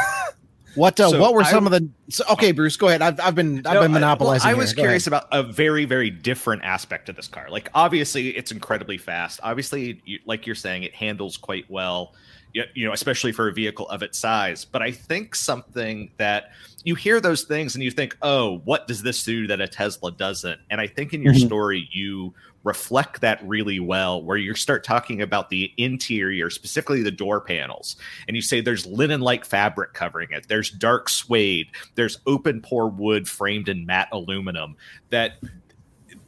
What uh, so what were some I, of the? So, okay, Bruce, go ahead. I've, I've been I've no, been monopolizing. I, well, I was curious about a very very different aspect of this car. Like obviously, it's incredibly fast. Obviously, you, like you're saying, it handles quite well. You, know, especially for a vehicle of its size. But I think something that you hear those things and you think, oh, what does this do that a Tesla doesn't? And I think in your mm-hmm. story you reflect that really well, where you start talking about the interior, specifically the door panels, and you say there's linen like fabric covering it, there's dark suede, there's open pore wood framed in matte aluminum. That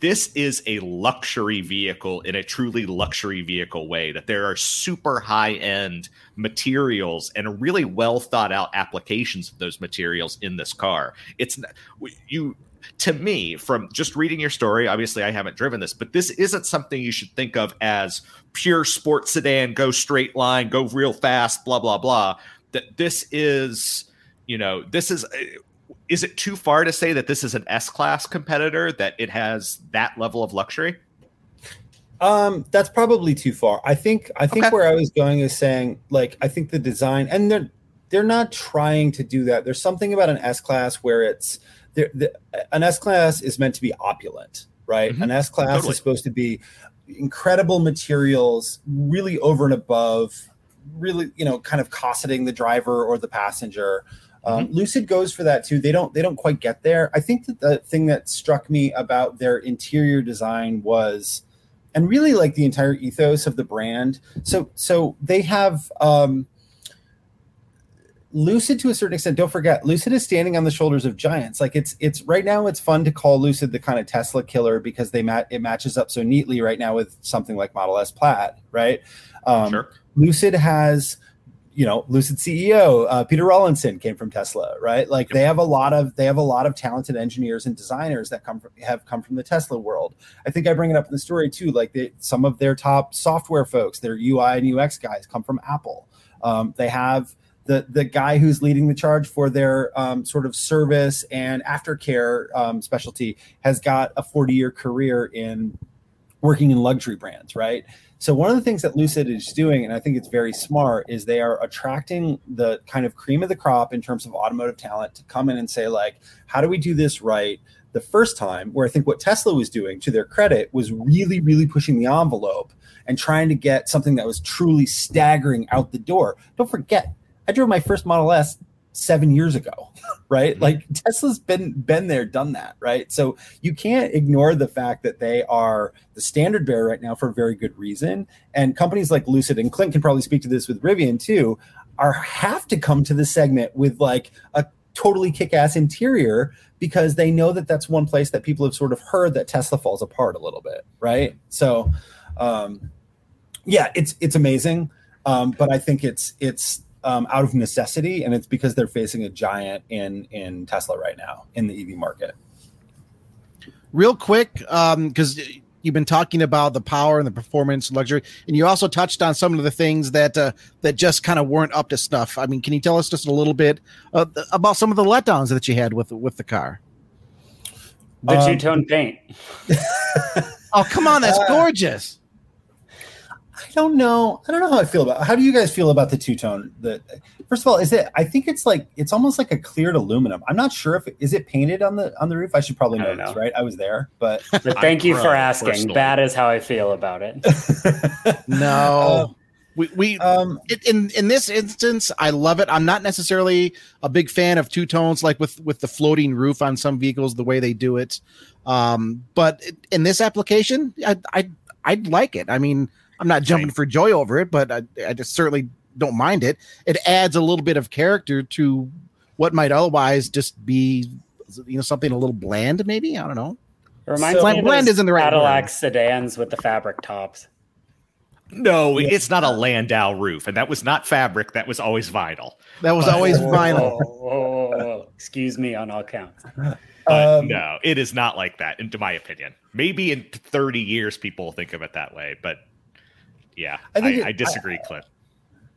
this is a luxury vehicle in a truly luxury vehicle way that there are super high end materials and really well thought out applications of those materials in this car it's you to me, from just reading your story, obviously I haven't driven this, but this isn't something you should think of as pure sports sedan, go straight line, go real fast, blah, blah, blah. That this is, you know, this is, eh, is it too far to say that this is an S class competitor, that it has that level of luxury? Um, that's probably too far. I think I think okay. where I was going is saying like I think the design and they're they're not trying to do that. There's something about an S class where it's the, an S class is meant to be opulent, right? Mm-hmm. An S class totally. is supposed to be incredible materials, really over and above, really you know, kind of cosseting the driver or the passenger. Um, mm-hmm. Lucid goes for that too. They don't they don't quite get there. I think that the thing that struck me about their interior design was, and really like the entire ethos of the brand. So so they have. Um, Lucid to a certain extent, don't forget, Lucid is standing on the shoulders of giants. Like it's it's right now it's fun to call Lucid the kind of Tesla killer because they mat it matches up so neatly right now with something like Model S Plaid, right? Um, sure. Lucid has you know lucid ceo uh, peter rawlinson came from tesla right? Like they have a lot of they have a lot of talented engineers and designers that come from have come from the tesla world. I think i bring it up in the story too like they, some of their top software folks their ui and ux guys come from apple. Um, they have the the guy who's leading the charge for their um, sort of service and aftercare um, specialty has got a 40 year career in working in luxury brands, right? So one of the things that Lucid is doing, and I think it's very smart, is they are attracting the kind of cream of the crop in terms of automotive talent to come in and say, like, how do we do this right? The first time, where I think what Tesla was doing, to their credit, was really, really pushing the envelope and trying to get something that was truly staggering out the door. Don't forget, I drove my first Model S seven years ago, right? Mm-hmm. Like Tesla's been been there, done that, right? So you can't ignore the fact that they are the standard bearer right now for a very good reason. And companies like Lucid and Clint can probably speak to this with Rivian too, are have to come to the segment with like a totally kick-ass interior because they know that that's one place that people have sort of heard that Tesla falls apart a little bit, right? So um yeah, it's it's amazing. Um, but I think it's it's um, out of necessity, and it's because they're facing a giant in in Tesla right now in the EV market. Real quick, because um, you've been talking about the power and the performance, luxury, and you also touched on some of the things that uh, that just kind of weren't up to snuff. I mean, can you tell us just a little bit uh, about some of the letdowns that you had with with the car? The um, two tone paint. oh come on, that's uh, gorgeous. I don't know. I don't know how I feel about. How do you guys feel about the two tone? The first of all, is it? I think it's like it's almost like a cleared aluminum. I'm not sure if it, is it painted on the on the roof. I should probably know, know. this, right? I was there, but, but thank you for asking. Personally. Bad is how I feel about it. no. Uh, we, we um, in in this instance, I love it. I'm not necessarily a big fan of two tones, like with with the floating roof on some vehicles, the way they do it. Um, but in this application, I I I'd like it. I mean, I'm not jumping right. for joy over it, but I, I just certainly don't mind it. It adds a little bit of character to what might otherwise just be, you know, something a little bland. Maybe I don't know. It reminds so, me bland isn't the right Cadillac word. sedans with the fabric tops. No, yeah. it's not a Landau roof, and that was not fabric. That was always vinyl. That was always vinyl. Oh, excuse me on all counts. Um, no, it is not like that, into my opinion. Maybe in 30 years, people will think of it that way, but yeah, I, think I, it, I disagree, I, Clint.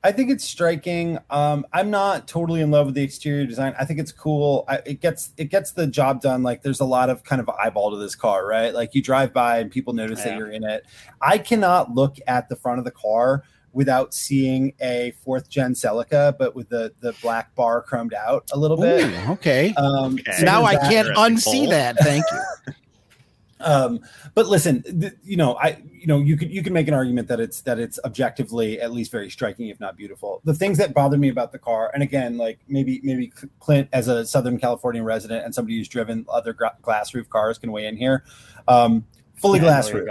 I think it's striking. Um, I'm not totally in love with the exterior design. I think it's cool. I, it gets it gets the job done. Like there's a lot of kind of eyeball to this car, right? Like you drive by and people notice yeah. that you're in it. I cannot look at the front of the car without seeing a fourth gen Celica, but with the the black bar chromed out a little bit. Ooh, okay. Um, okay. Now I can't unsee that. Thank you. um, but listen, th- you know, I you know you could you can make an argument that it's that it's objectively at least very striking, if not beautiful. The things that bother me about the car, and again, like maybe maybe Clint as a Southern California resident and somebody who's driven other gra- glass roof cars can weigh in here. Um, fully yeah, glass roof.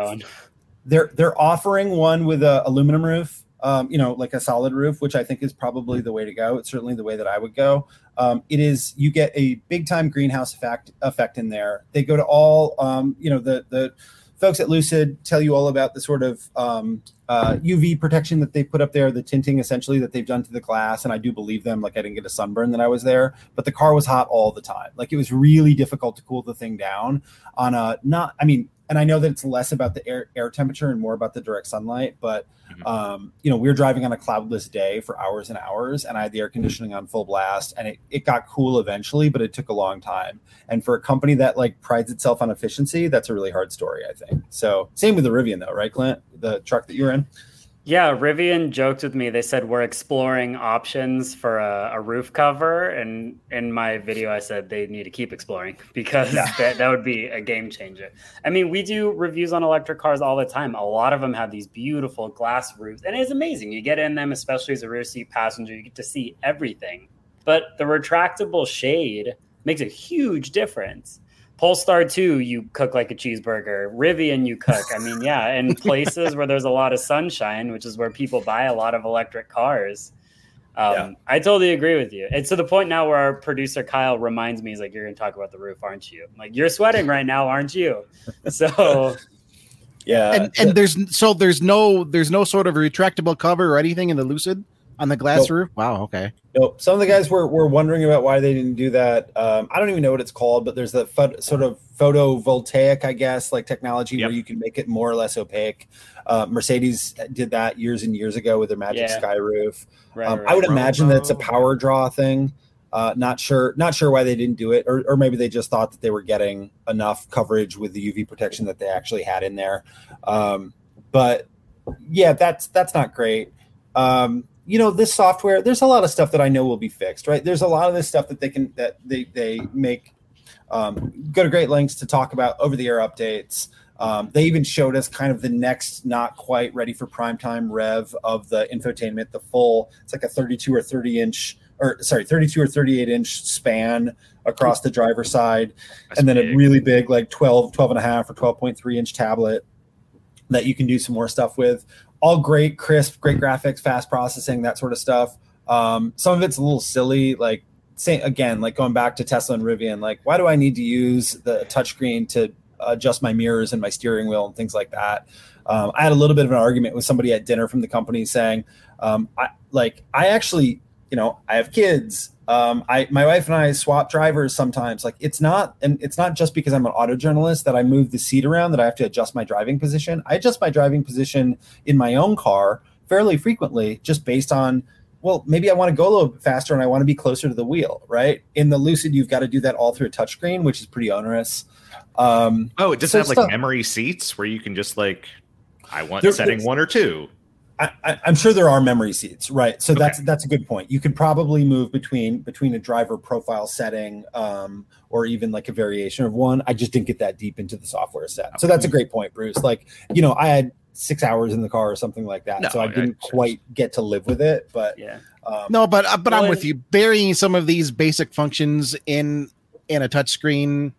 They're they're offering one with a aluminum roof um, you know, like a solid roof, which I think is probably the way to go. It's certainly the way that I would go. Um, it is you get a big time greenhouse effect effect in there. They go to all, um, you know, the the folks at Lucid tell you all about the sort of um, uh, UV protection that they put up there, the tinting essentially that they've done to the glass, and I do believe them. Like I didn't get a sunburn that I was there, but the car was hot all the time. Like it was really difficult to cool the thing down on a not. I mean, and I know that it's less about the air air temperature and more about the direct sunlight, but Mm-hmm. Um, you know, we were driving on a cloudless day for hours and hours, and I had the air conditioning on full blast, and it, it got cool eventually, but it took a long time. And for a company that like prides itself on efficiency, that's a really hard story, I think. So same with the Rivian though, right, Clint? The truck that you're in. Yeah, Rivian joked with me. They said we're exploring options for a, a, roof cover, and in my video, I said they need to keep exploring because yeah. that, that would be a game changer. I mean, we do reviews on electric cars all the time. A lot of them have these beautiful glass roofs, and it's amazing. You get in them, especially as a rear seat passenger, you get to see everything. But the retractable shade makes a huge difference. Polestar 2, you cook like a cheeseburger. Rivian, you cook. I mean, yeah, in places where there's a lot of sunshine, which is where people buy a lot of electric cars. Um, yeah. I totally agree with you. It's to the point now where our producer Kyle reminds me, he's like, "You're going to talk about the roof, aren't you?" I'm like, "You're sweating right now, aren't you?" So, yeah. And and there's so there's no there's no sort of retractable cover or anything in the Lucid on the glass nope. roof. Wow. Okay. Nope. Some of the guys were, were wondering about why they didn't do that. Um, I don't even know what it's called, but there's the pho- sort of photovoltaic, I guess, like technology Yep. where you can make it more or less opaque. Uh, Mercedes did that years and years ago with their Magic Yeah. Sky roof. Right, Um, right. I would imagine that it's a power draw thing. Uh, not sure, not sure why they didn't do it, or, or maybe they just thought that they were getting enough coverage with the UV protection that they actually had in there. Um, but yeah, that's that's not great. Um, you know, this software, there's a lot of stuff that I know will be fixed, right? There's a lot of this stuff that they can that they they make um, go to great lengths to talk about over the air updates. Um, they even showed us kind of the next, not quite ready for primetime rev of the infotainment, the full, it's like a 32 or 30 inch, or sorry, 32 or 38 inch span across the driver's side That's and then a really big like 12 12 and a half or 12.3 inch tablet that you can do some more stuff with all great crisp great graphics fast processing that sort of stuff. Um, some of it's a little silly like say again like going back to tesla and rivian like why do i need to use the touchscreen to adjust my mirrors and my steering wheel and things like that? Um, i had a little bit of an argument with somebody at dinner from the company saying um, i like i actually you know i have kids um, I my wife and I swap drivers sometimes. Like it's not, and it's not just because I'm an auto journalist that I move the seat around that I have to adjust my driving position. I adjust my driving position in my own car fairly frequently, just based on well, maybe I want to go a little bit faster and I want to be closer to the wheel. Right in the Lucid, you've got to do that all through a touchscreen, which is pretty onerous. Um, Oh, it doesn't So have like stuff- memory seats where you can just like, I want There- setting one or two. I, I, I'm sure there are memory seats, right? So Okay. that's that's a good point. You could probably move between between a driver profile setting, um, or even like a variation of one. I just didn't get that deep into the software set. So that's a great point, Bruce. Like you know, I had six hours in the car or something like that, No, so I I- didn't quite get to live with it. But yeah. um, No, but uh, but I'm with you. Burying some of these basic functions in in a touchscreen.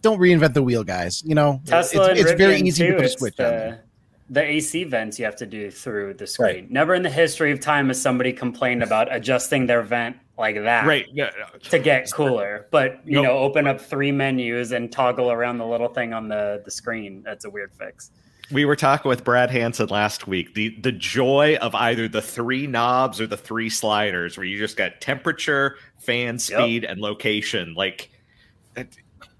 Don't reinvent the wheel, guys. You know, Tesla it's, it's very easy too, to put a it's switch on. there. the, the AC vents you have to do through the screen. Right. Never in the history of time has somebody complained about adjusting their vent like that Right. Yeah. to get cooler. But you Nope. know, open up three menus and toggle around the little thing on the, the screen. That's a weird fix. We were talking with Brad Hansen last week. The the joy of either the three knobs or the three sliders, where you just got temperature, fan speed, and location. Like it,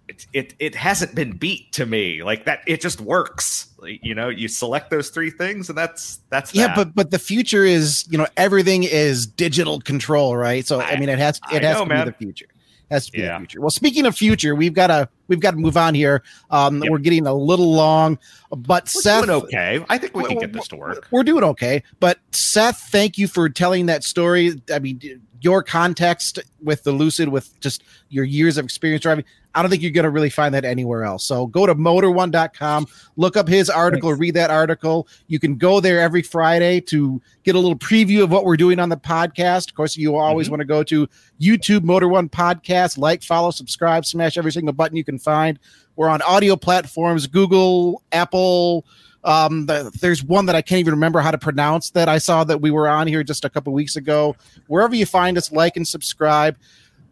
it, it, it hasn't been beat to me. Like that, it just works. You know, you select those three things, and that's that's Yeah, that. but but the future is you know everything is digital control, right? So I, I- mean, it has it I has know, to man. be the future. Has to be Yeah. the future. Well, speaking of future, we've got to we've got to move on here. Um, Yep. We're getting a little long, but we're Seyth, doing okay. I think we can get this to work. we're doing okay. But Seyth, thank you for telling that story. I mean, your context with the Lucid, with just your years of experience driving, I don't think you're going to really find that anywhere else. So go to motor1.com, look up his article, Thanks. read that article. You can go there every Friday to get a little preview of what we're doing on the podcast. Of course, you always Mhm. want to go to YouTube Motor One Podcast, like, follow, subscribe, smash every single button you can find. We're on audio platforms, Google, Apple. Um, the, there's one that I can't even remember how to pronounce that I saw that we were on here just a couple weeks ago. Wherever you find us, like and subscribe.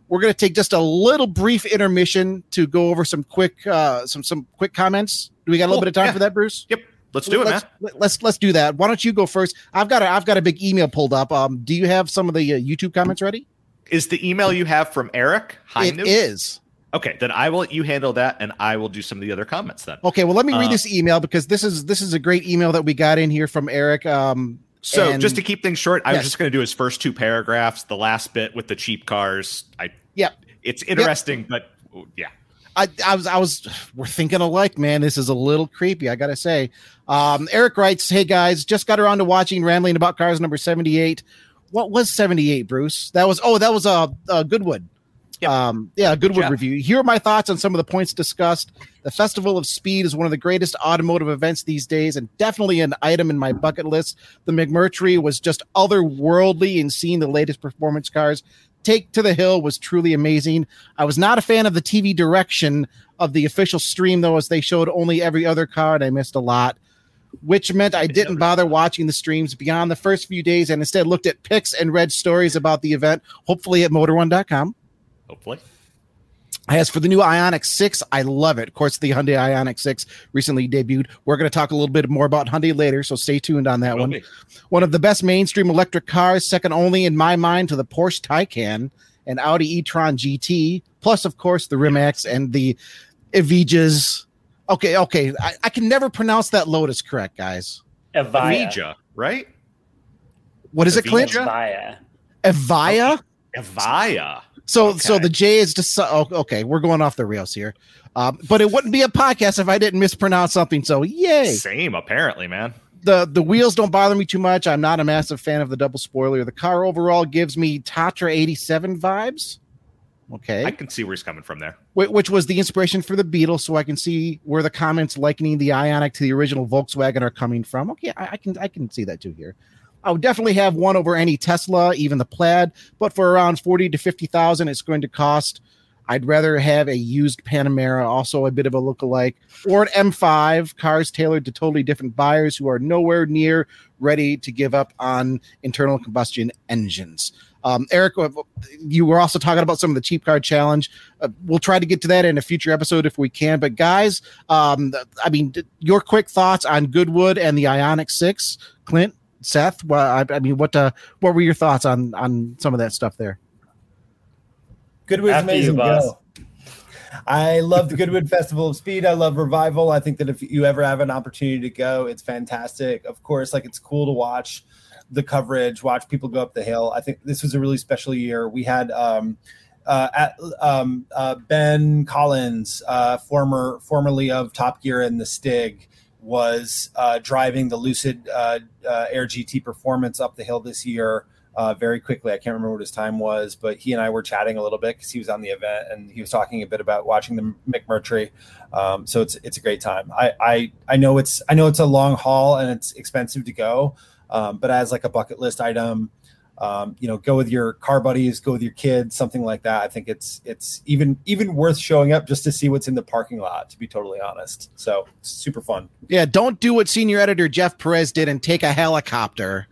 We're going to take just a little brief intermission to go over some quick, uh, some some quick comments. Do we got a little Cool. bit of time Yeah. for that, Bruce? Yep, let's do it, let's, man. let- Let's let's do that. Why don't you go first? I've got a I've got a big email pulled up. Um, do you have some of the uh, YouTube comments ready? Is the email you have from Eric? It Heinu? is. Okay, then I will let you handle that, and I will do some of the other comments then. Okay, well, let me read Uh, this email because this is this is a great email that we got in here from Eric. Um, So and- just to keep things short, I was just going to do his first two paragraphs. The last bit with the cheap cars, I Yeah. it's interesting, but yeah, I, I was I was we're thinking alike, man. This is a little creepy, I gotta say. Um, Eric writes, "Hey guys, just got around to watching Rambling About Cars number seventy eight. What was seventy eight, Bruce? That was oh, that was a uh, uh, Goodwood. Yep. Um, yeah, Goodwood job. review. Here are my thoughts on some of the points discussed. The Festival of Speed is one of the greatest automotive events these days, and definitely an item in my bucket list. The McMurtry was just otherworldly in seeing the latest performance cars. Take to the Hill was truly amazing. I was not a fan of the TV direction of the official stream, though, as they showed only every other car, and I missed a lot, which meant I didn't bother watching the streams beyond the first few days and instead looked at pics and read stories about the event, hopefully at motor1.com. hopefully. As for the new Ioniq 6, I love it. Of course, the Hyundai Ioniq 6 recently debuted. We're going to talk a little bit more about Hyundai later, so stay tuned on that Will one. be. One of the best mainstream electric cars, second only in my mind to the Porsche Taycan and Audi e-tron GT, plus of course the Rimac and the Evijas. Okay, okay, I, I can never pronounce that Lotus correct, guys. Avaya. Evija, right? What is it, Clint? Evija? Avaya. Evaya. So, so the J is just oh, okay. We're going off the rails here, um, but it wouldn't be a podcast if I didn't mispronounce something. So, yay! Same, apparently, man. the the wheels don't bother me too much. I'm not a massive fan of the double spoiler. The car overall gives me Tatra 87 vibes. Okay, I can see where he's coming from there. Wh- which was the inspiration for the Beetle, so I can see where the comments likening the Ioniq to the original Volkswagen are coming from. Okay, I, I can I can see that too here. I would definitely have one over any Tesla, even the Plaid, but for around forty to fifty thousand, it's going to cost. I'd rather have a used Panamera, also a bit of a lookalike, or an M5, cars tailored to totally different buyers who are nowhere near ready to give up on internal combustion engines. Um, Eric, uh, you were also talking about some of the cheap car challenge. Uh, we'll try to get to that in a future episode if we can. But guys, um, I mean, your quick thoughts on Goodwood and the Ioniq Six, Clint, Seyth. Well, I, I mean, what uh, what were your thoughts on on some of that stuff there? Goodwood's After you, amazing. boss. I love the Goodwood Festival of Speed. I love Revival. I think that if you ever have an opportunity to go, it's fantastic. Of course, like it's cool to watch the coverage, watch people go up the hill. I think this was a really special year. We had um, uh, at, um, uh, Ben Collins, uh, former formerly of Top Gear and the Stig, was uh, driving the Lucid uh, uh, Air GT Performance up the hill this year uh, very quickly. I can't remember what his time was, but he and I were chatting a little bit because he was on the event and he was talking a bit about watching the McMurtry. Um, so it's it's a great time. I, I I know it's I know it's a long haul and it's expensive to go, um, but as like a bucket list item, um, you know, go with your car buddies, go with your kids, something like that. I think it's it's even even worth showing up just to see what's in the parking lot. To be totally honest, so it's super fun. Yeah, don't do what senior editor Jeff Perez did and take a helicopter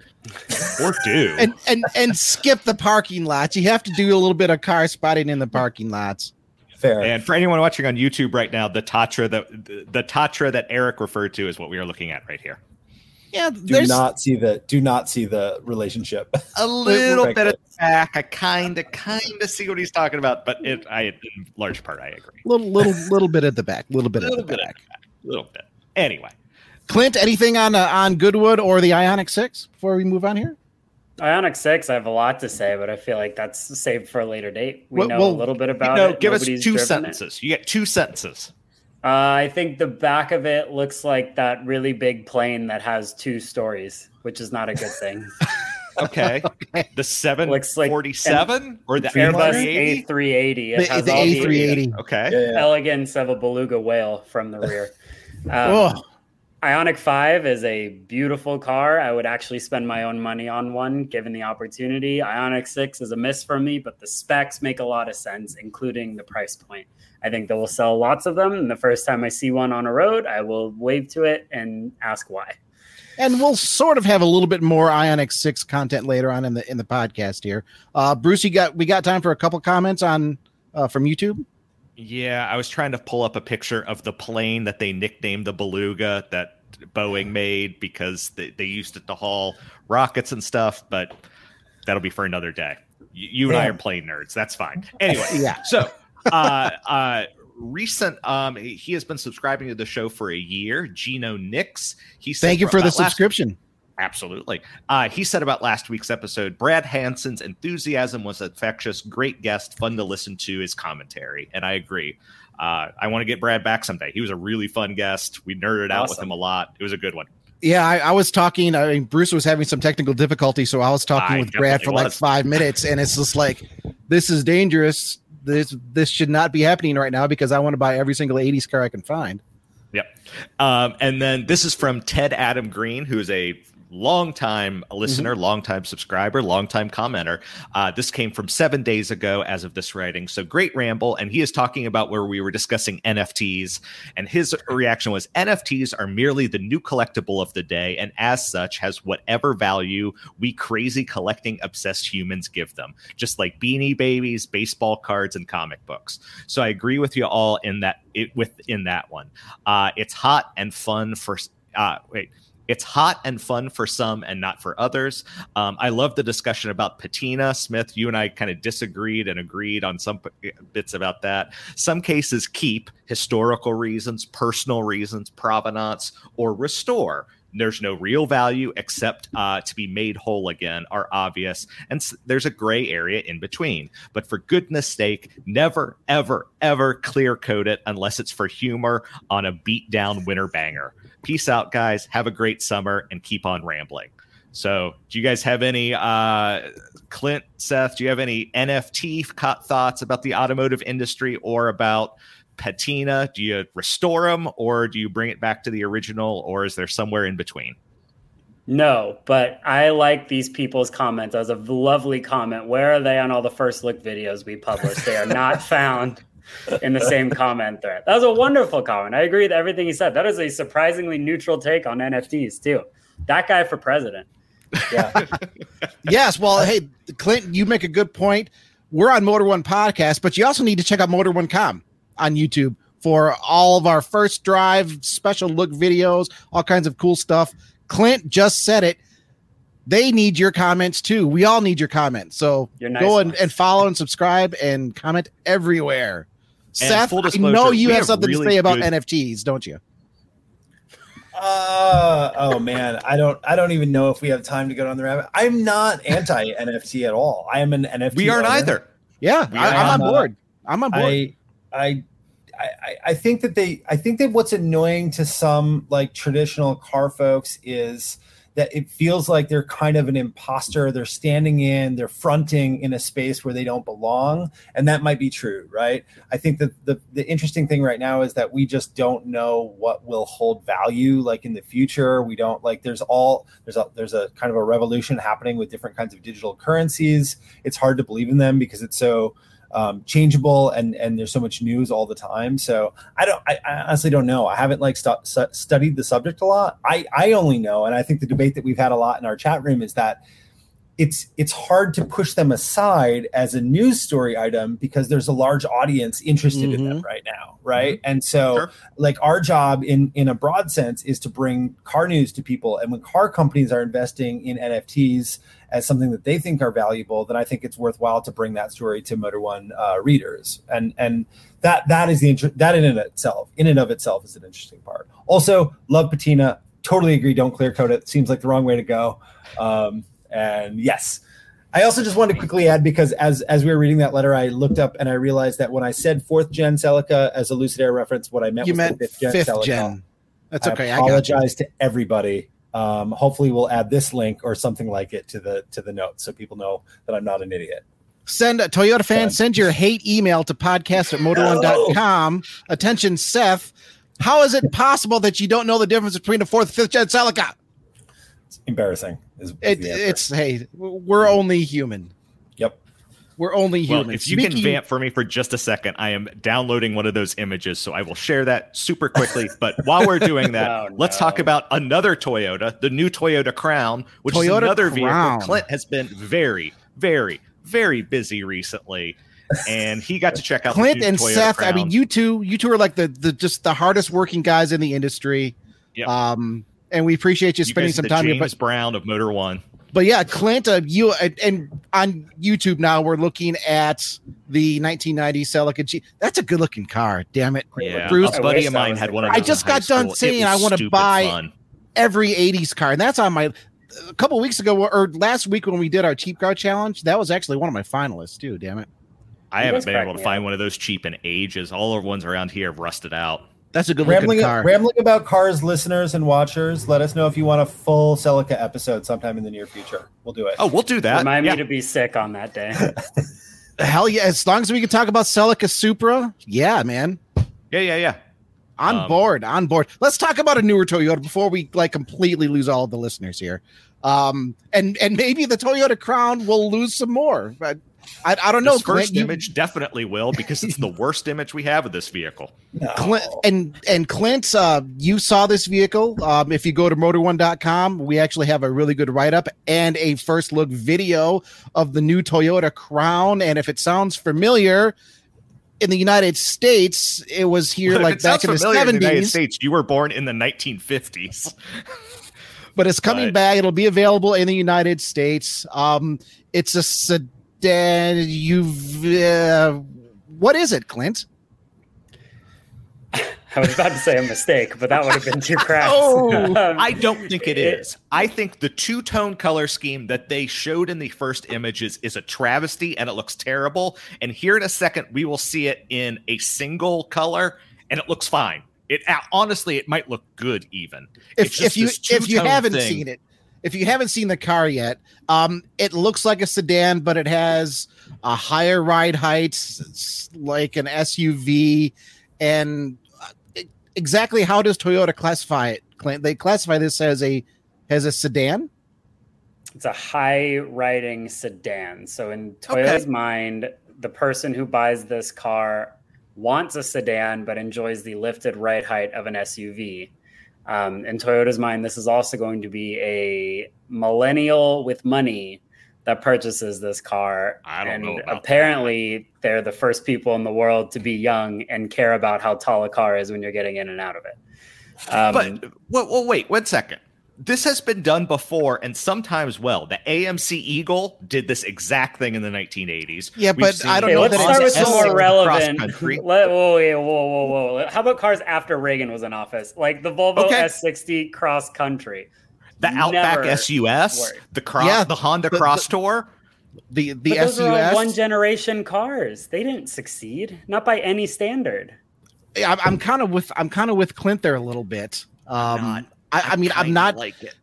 Or do. and and and skip the parking lots. You have to do a little bit of car spotting in the parking lots. Fair. And for anyone watching on YouTube right now, the Tatra that the, the Tatra that Eric referred to is what we are looking at right here. Yeah, do not see the do not see the relationship. A little bit of back. I kind of kind of see what he's talking about, but it I in large part I agree. little little little bit at the back, little bit at Little the bit back. A little bit. Anyway, Clint, anything on uh, on Goodwood or the Ioniq Six before we move on here? Ioniq Six. I have a lot to say, but I feel like that's saved for a later date. We Well- know well, a little bit you about know, it. give us two driven it. sentences. You get two sentences. Uh, I think the back of it looks like that really big plane that has two stories, which is not a good thing. Okay. The seven Looks like forty seven or the Airbus A380? A380. It The, has the all A380. Okay. Yeah, yeah. elegance of a beluga whale from the rear. Um, Oh, Ioniq 5 is a beautiful car. I would actually spend my own money on one given the opportunity. Ioniq 6 is a miss for me, but the specs make a lot of sense, including the price point. I think they will sell lots of them. And the first time I see one on a road, I will wave to it and ask why. and we'll sort of have a little bit more Ioniq Six content later on in the in the podcast here. Uh, Bruce, you got we got time for a couple comments on uh, from YouTube. Yeah, I was trying to pull up a picture of the plane that they nicknamed the Beluga that Boeing made because they, they used it to haul rockets and stuff, but that'll be for another day. You, you and I are plane nerds. That's fine. Anyway, Yeah. so uh, uh, recent, um, he has been subscribing to the show for a year. Gino Nix. He said Thank you for the subscription. Absolutely. Uh, he said about last week's episode Brad Hansen's enthusiasm was infectious, great guest, fun to listen to his commentary. And I agree. Uh, I want to get Brad back someday. He was a really fun guest. We nerded out with him a lot. It was a good one. Yeah, I, I was talking. I mean, Bruce was having some technical difficulty, so I was talking I with Brad for definitely like five minutes, and it's just like, this is dangerous. This this should not be happening right now because I want to buy every single '80s car I can find. Yep. Um, and then this is from Ted Adam Green, who is a longtime listener, mm-hmm. longtime subscriber, longtime commenter. Uh, this came from seven days ago as of this writing. So great ramble. And he is talking about where we were discussing NFTs. And his reaction was NFTs are merely the new collectible of the day. And as such, has whatever value we crazy collecting obsessed humans give them, just like beanie babies, baseball cards, and comic books. So I agree with you all in that it within that one. Uh, it's hot and fun for uh, wait it's hot and fun for some and not for others. Um, I love the discussion about patina. Smith, you and I kind of disagreed and agreed on some p- bits about that. Some cases keep historical reasons, personal reasons, provenance, or restore there's no real value except uh, to be made whole again are obvious. And there's a gray area in between. But for goodness sake never ever ever clear code it unless it's for humor on a beat down winter banger. Peace out guys. Have a great summer and keep on rambling. So do you guys have any uh clint seyth do you have any nft thoughts about the automotive industry or about patina? Do you restore them or do you bring it back to the original or is there somewhere in between? No, but I like these people's comments. That was a lovely comment. Where are they on all the first look videos we published? They are not found in the same comment thread. That was a wonderful comment. I agree with everything he said. That is a surprisingly neutral take on NFTs, too. That guy for president. Yeah. yes. Well, hey, Clinton, you make a good point. We're on Motor One podcast, but you also need to check out Motor One Com on YouTube for all of our first drive special look videos, all kinds of cool stuff. Clint just said it. They need your comments too. We all need your comments. So nice go and, and, follow and subscribe and comment everywhere. And Seyth, I know you have, have something really to say about good... NFTs, don't you? Uh oh man, I don't I don't even know if we have time to go down the rabbit. I'm not anti NFT at all. I am an NFT. We aren't owner. either. Yeah, I, am on board. I'm on board. I, I I, I think that they I think that what's annoying to some like traditional car folks is that it feels like they're kind of an imposter. They're standing in, they're fronting in a space where they don't belong. And that might be true, right? I think that the, the interesting thing right now is that we just don't know what will hold value like in the future. We don't like there's all there's a there's a kind of a revolution happening with different kinds of digital currencies. It's hard to believe in them because it's so um, changeable and and there's so much news all the time. So I don't, I, I honestly don't know. I haven't like stu- studied the subject a lot. I I only know, and I think the debate that we've had a lot in our chat room is that it's it's hard to push them aside as a news story item because there's a large audience interested mm-hmm. in them mm-hmm. right now right mm-hmm. and so sure. like our job in in a broad sense is to bring car news to people and when car companies are investing in nfts as something that they think are valuable, then I think it's worthwhile to bring that story to Motor One uh, readers. And and that that is the inter- that in and itself in and of itself is an interesting part. Also, love patina. Totally agree. Don't clear code it. Seems like the wrong way to go. Um, and yes. I also just wanted to quickly add because as as we were reading that letter, I looked up and I realized that when I said fourth gen Celica as a Lucid Air reference, what I meant you was meant fifth gen. Fifth Celica. gen. That's okay. I apologize I to everybody um, hopefully, we'll add this link or something like it to the to the notes so people know that I'm not an idiot. Send a Toyota fan, send your hate email to podcast at motor1.com. Attention, Seyth. How is it possible that you don't know the difference between a fourth, fifth gen Celica? It's embarrassing. Is, is it, it's hey, we're only human. Yep. We're only humans. Well, if you can vamp for me for just a second, I am downloading one of those images, so I will share that super quickly. but while we're doing that, oh, no. let's talk about another Toyota, the new Toyota Crown, which Toyota is another Crown. vehicle. Clint has been very, very, very busy recently. And he got to check out Clint and Toyota Seyth. Crown. I mean, you two, you two are like the the just the hardest working guys in the industry. Yep. Um, and we appreciate you, you spending some time James here. But Brown of Motor One but yeah, Clint, uh, you and on YouTube now we're looking at the 1990 Celica G. That's a good looking car. Damn it, yeah. Bruce. A buddy of mine had one. I just got done school. saying I want to buy fun. every 80s car, and that's on my. A couple weeks ago or last week when we did our cheap car challenge, that was actually one of my finalists too. Damn it. I haven't been able to find one of those cheap in ages. All the ones around here have rusted out. That's a good rambling, car. Rambling about cars, listeners and watchers. Let us know if you want a full Celica episode sometime in the near future. We'll do it. Oh, we'll do that. Remind yeah. me to be sick on that day. Hell yeah! As long as we can talk about Celica Supra, yeah, man. Yeah, yeah, yeah. On Um, board, on board. Let's talk about a newer Toyota before we like completely lose all of the listeners here. Um, and and maybe the Toyota Crown will lose some more. But I, I don't know. This first Clint, you- image definitely will because it's the worst image we have of this vehicle. No. Clint, and and Clint, uh, you saw this vehicle. Um, if you go to motor1.com, we actually have a really good write up and a first look video of the new Toyota Crown. And if it sounds familiar, in the United States, it was here If like back in the familiar in the United. States, you were born in the 1950s. but it's coming But- back. It'll be available in the United States. Um, it's a sedan. And you've uh, what is it, Clint? I was about to say a mistake, but that would have been too crass. Oh, Um, I don't think it It- is. I think the two tone color scheme that they showed in the first images is a travesty and it looks terrible. And here in a second, we will see it in a single color and it looks fine. It uh, honestly, it might look good even. It's if just if you if you haven't thing. seen it, if you haven't seen the car yet, um, it looks like a sedan, but it has a higher ride height, like an SUV, and uh, exactly how does Toyota classify it? They classify this as a as a sedan. It's a high riding sedan. So in Toyota's mind, the person who buys this car wants a sedan but enjoys the lifted ride height of an SUV. Um, in Toyota's mind, this is also going to be a millennial with money that purchases this car. I don't and know about that. apparently, they're the first people in the world to be young and care about how tall a car is when you're getting in and out of it. Um, But well, well, wait one second. This has been done before and sometimes well. The AMC Eagle did this exact thing in the 1980s. Yeah, We've but I don't Okay, know let's that start with some more relevant. Let, whoa, whoa, whoa, whoa! How about cars after Reagan was in office, like the Volvo Okay. S60 cross country? The Outback Never SUS, worked. the cross, Yeah, the Honda the- Crosstour. the the But those are SUS. one generation cars. They didn't succeed, not by any standard. I'm, I'm kind of with I'm kind of with Clint there a little bit. Um, Not. I, I mean, I'm not. like it.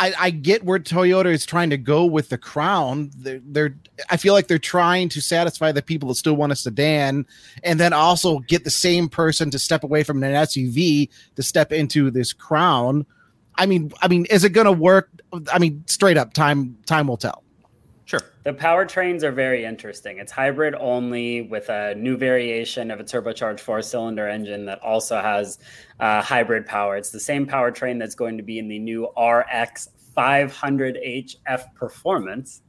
I, I get where Toyota is trying to go with the Crown. They're, they're I feel like they're trying to satisfy the people that still want a sedan, and then also get the same person to step away from an SUV to step into this Crown. I mean, I mean, is it going to work? I mean, straight up, time time will tell. Sure. The powertrains are very interesting. It's hybrid only with a new variation of a turbocharged four cylinder engine that also has uh, hybrid power. It's the same powertrain that's going to be in the new RX 500HF Performance,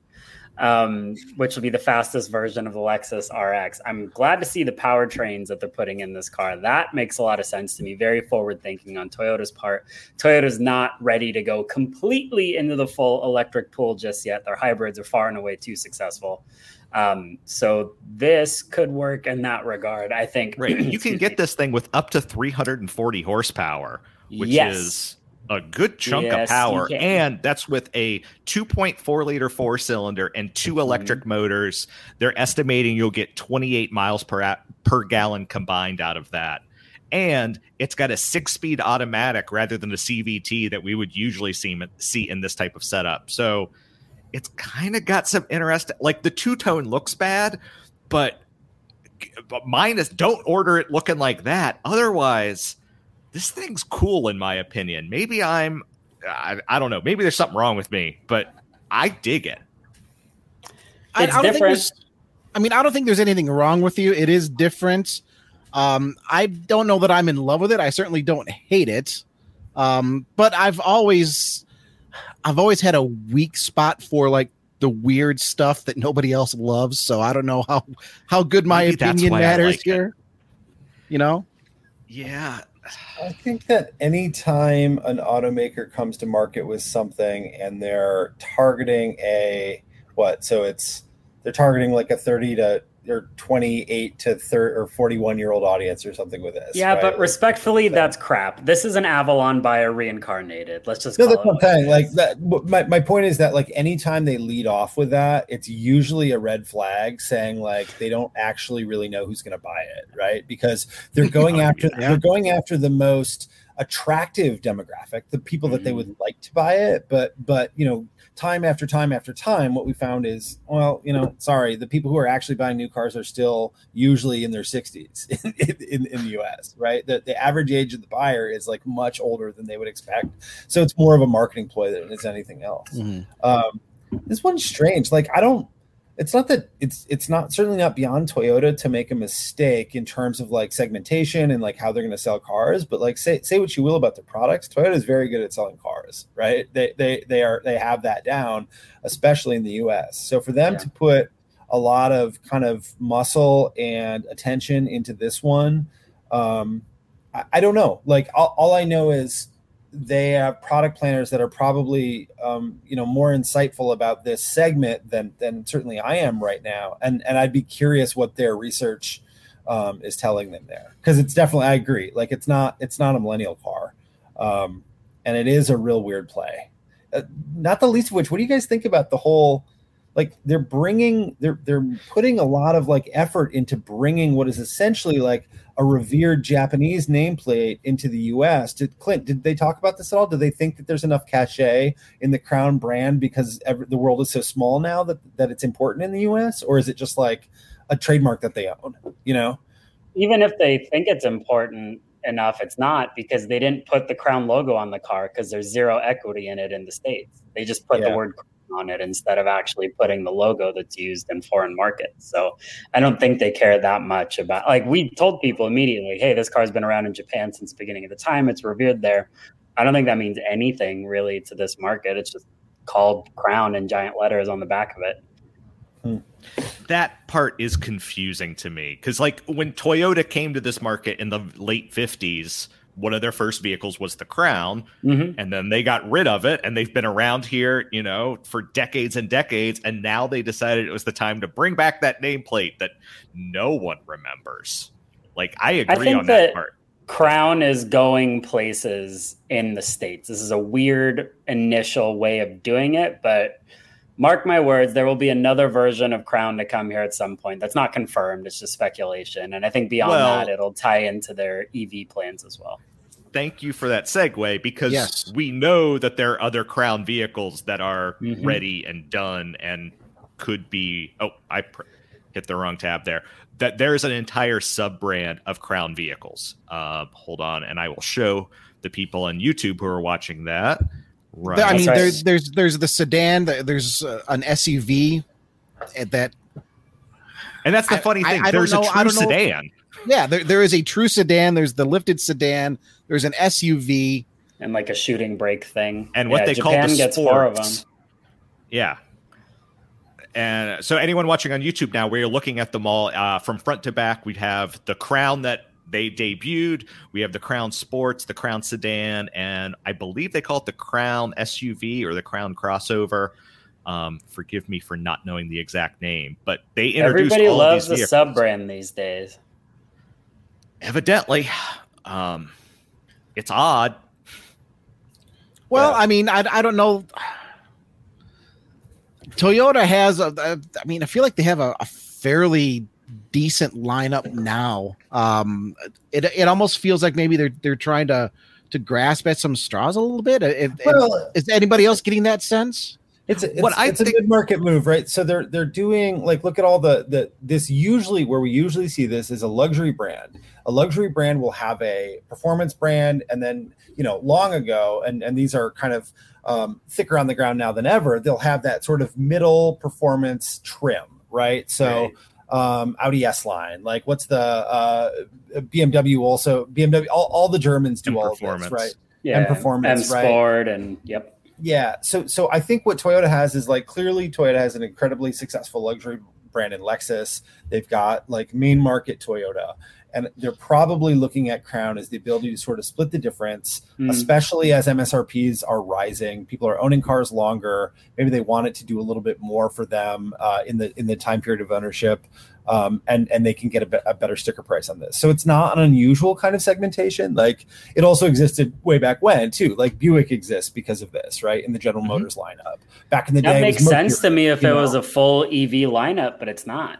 um, which will be the fastest version of the Lexus RX. I'm glad to see the powertrains that they're putting in this car. That makes a lot of sense to me. Very forward thinking on Toyota's part. Toyota's not ready to go completely into the full electric pool just yet. Their hybrids are far and away too successful. Um, so this could work in that regard. I think. Right. You can get this thing with up to 340 horsepower, which Yes. is a good chunk Yes, of power. And that's with a 2.4 liter four cylinder and two Mm-hmm. electric motors. They're estimating you'll get 28 miles per per gallon combined out of that. And it's got a six speed automatic rather than a CVT that we would usually see, see in this type of setup. So it's kind of got some interesting, like the two tone looks bad, but but mine is don't order it looking like that. Otherwise, this thing's cool in my opinion. Maybe I'm I, I don't know. Maybe there's something wrong with me, but I dig it. I, It's I don't think different. there's. I mean, I don't think there's anything wrong with you. It is different. Um, I don't know that I'm in love with it. I certainly don't hate it. Um, but I've always, I've always had a weak spot for like the weird stuff that nobody else loves. So I don't know how how good my Maybe opinion matters like it. here. You know, Yeah. I think that anytime an automaker comes to market with something and they're targeting a what, so it's they're targeting like a 30 to or 28 to 30 or 41 year old audience or something with this. Yeah, right? but respectfully, that's crap. This is an Avalon bio reincarnated. Let's just No, call that's it what I'm it saying. Like that. My, my point is that like anytime they lead off with that, it's usually a red flag saying like they don't actually really know who's going to buy it, right? Because they're oh, going after Yeah. they're going after the most attractive demographic, the people that they mm-hmm. would like to buy it. But but you know, time after time after time, what we found is, well, you know, sorry, the people who are actually buying new cars are still usually in their 60s in, in, in the US, right? The, the average age of the buyer is like much older than they would expect. So it's more of a marketing ploy than it's anything else. Mhm. Um, this one's strange. Like I don't. It's not that it's it's not certainly not beyond Toyota to make a mistake in terms of like segmentation and like how they're going to sell cars. But like say say what you will about the products, Toyota is very good at selling cars, right? They they they are they have that down, especially in the U.S. So for them Yeah. to put a lot of kind of muscle and attention into this one, um, I, I don't know. Like all, all I know is they have product planners that are probably um, you know more insightful about this segment than than certainly I am right now, and and I'd be curious what their research um, is telling them there because it's definitely I agree like it's not it's not a millennial car, um, and it is a real weird play. Uh, not the least of which, what do you guys think about the whole? Like they're bringing they're they're putting a lot of like effort into bringing what is essentially like a revered Japanese nameplate into the U.S. Did Clint? Did they talk about this at all? Do they think that there's enough cachet in the Crown brand because every, the world is so small now that that it's important in the U.S. Or is it just like a trademark that they own? You know? even if they think it's important enough, it's not because they didn't put the crown logo on the car because there's zero equity in it in the states. They just put Yeah. the word crown on it instead of actually putting the logo that's used in foreign markets. So I don't think they care that much about. Like we told people immediately, "Hey, this car's been around in Japan since the beginning of the time. It's revered there." I don't think that means anything really to this market. It's just called Crown in giant letters on the back of it. that part is confusing to me because like when toyota came to this market in the late 50s one of their first vehicles was the crown hmm and then they got rid of it and they've been around here you know for decades and decades and now they decided it was the time to bring back that nameplate that no one remembers. Like i agree think on that, that- part. Crown is going places in the States. This is a weird initial way of doing it, but mark my words, there will be another version of Crown to come here at some point. That's not confirmed, it's just speculation. And I think beyond Well- that, it'll tie into their EV plans as well. thank you for that segue because Yes. we know that there are other crown vehicles that are Mhm. ready and done and could be oh i pr- hit the wrong tab there that there's an entire sub brand of crown vehicles uh, hold on and i will show the people on youtube who are watching that right I mean, right. there's there's there's the sedan. There's uh, an SUV at that. and that's the funny I- thing I don't there's know- a I true sedan Yeah, there, there is a true sedan. There's the lifted sedan. There's an SUV. And like a shooting brake thing. and what Yeah, they Japan call the gets four of them. sports. Yeah. And so, anyone watching on YouTube now, we're looking at them all uh, from front to back. We have the Crown that they debuted. We have the Crown Sports, the Crown Sedan, and I believe they call it the Crown SUV or the Crown Crossover. Um, forgive me for not knowing the exact name, but they introduced Everybody all loves of the these vehicles. sub brand these days. Evidently, um, it's odd. Well, Yeah. I mean, I, I don't know. Toyota has a, a. I mean, I feel like they have a, a fairly decent lineup now. Um, it it almost feels like maybe they're they're trying to to grasp at some straws a little bit. If, if- is anybody else getting that sense? It's a, it's, What I it's a good market move, right? So they're they're doing like look at all the the this usually where we usually see this is a luxury brand. A luxury brand will have a performance brand, and then you know long ago, and and these are kind of um, thicker on the ground now than ever. They'll have that sort of middle performance trim, right? So. Um, Audi S line, like what's the uh, BMW? Also, BMW. All, all the Germans do And all of performance. this, right? Yeah, and performance, M right? Sport, and yep. Yeah. So so I think what Toyota has is like clearly Toyota has an incredibly successful luxury brand in Lexus. They've got like main market Toyota. And they're probably looking at Crown as the ability to sort of split the difference, Mm. especially as MSRPs are rising. People are owning cars longer. Maybe they want it to do a little bit more for them uh, in the in the time period of ownership, um, and and they can get a, be- a better sticker price on this. So it's not an unusual kind of segmentation. Like it also existed way back when too. Like Buick exists because of this, right? In the General Mhm. Motors lineup back in the day. That it makes sense to me if it know? was a full EV lineup, but it's not.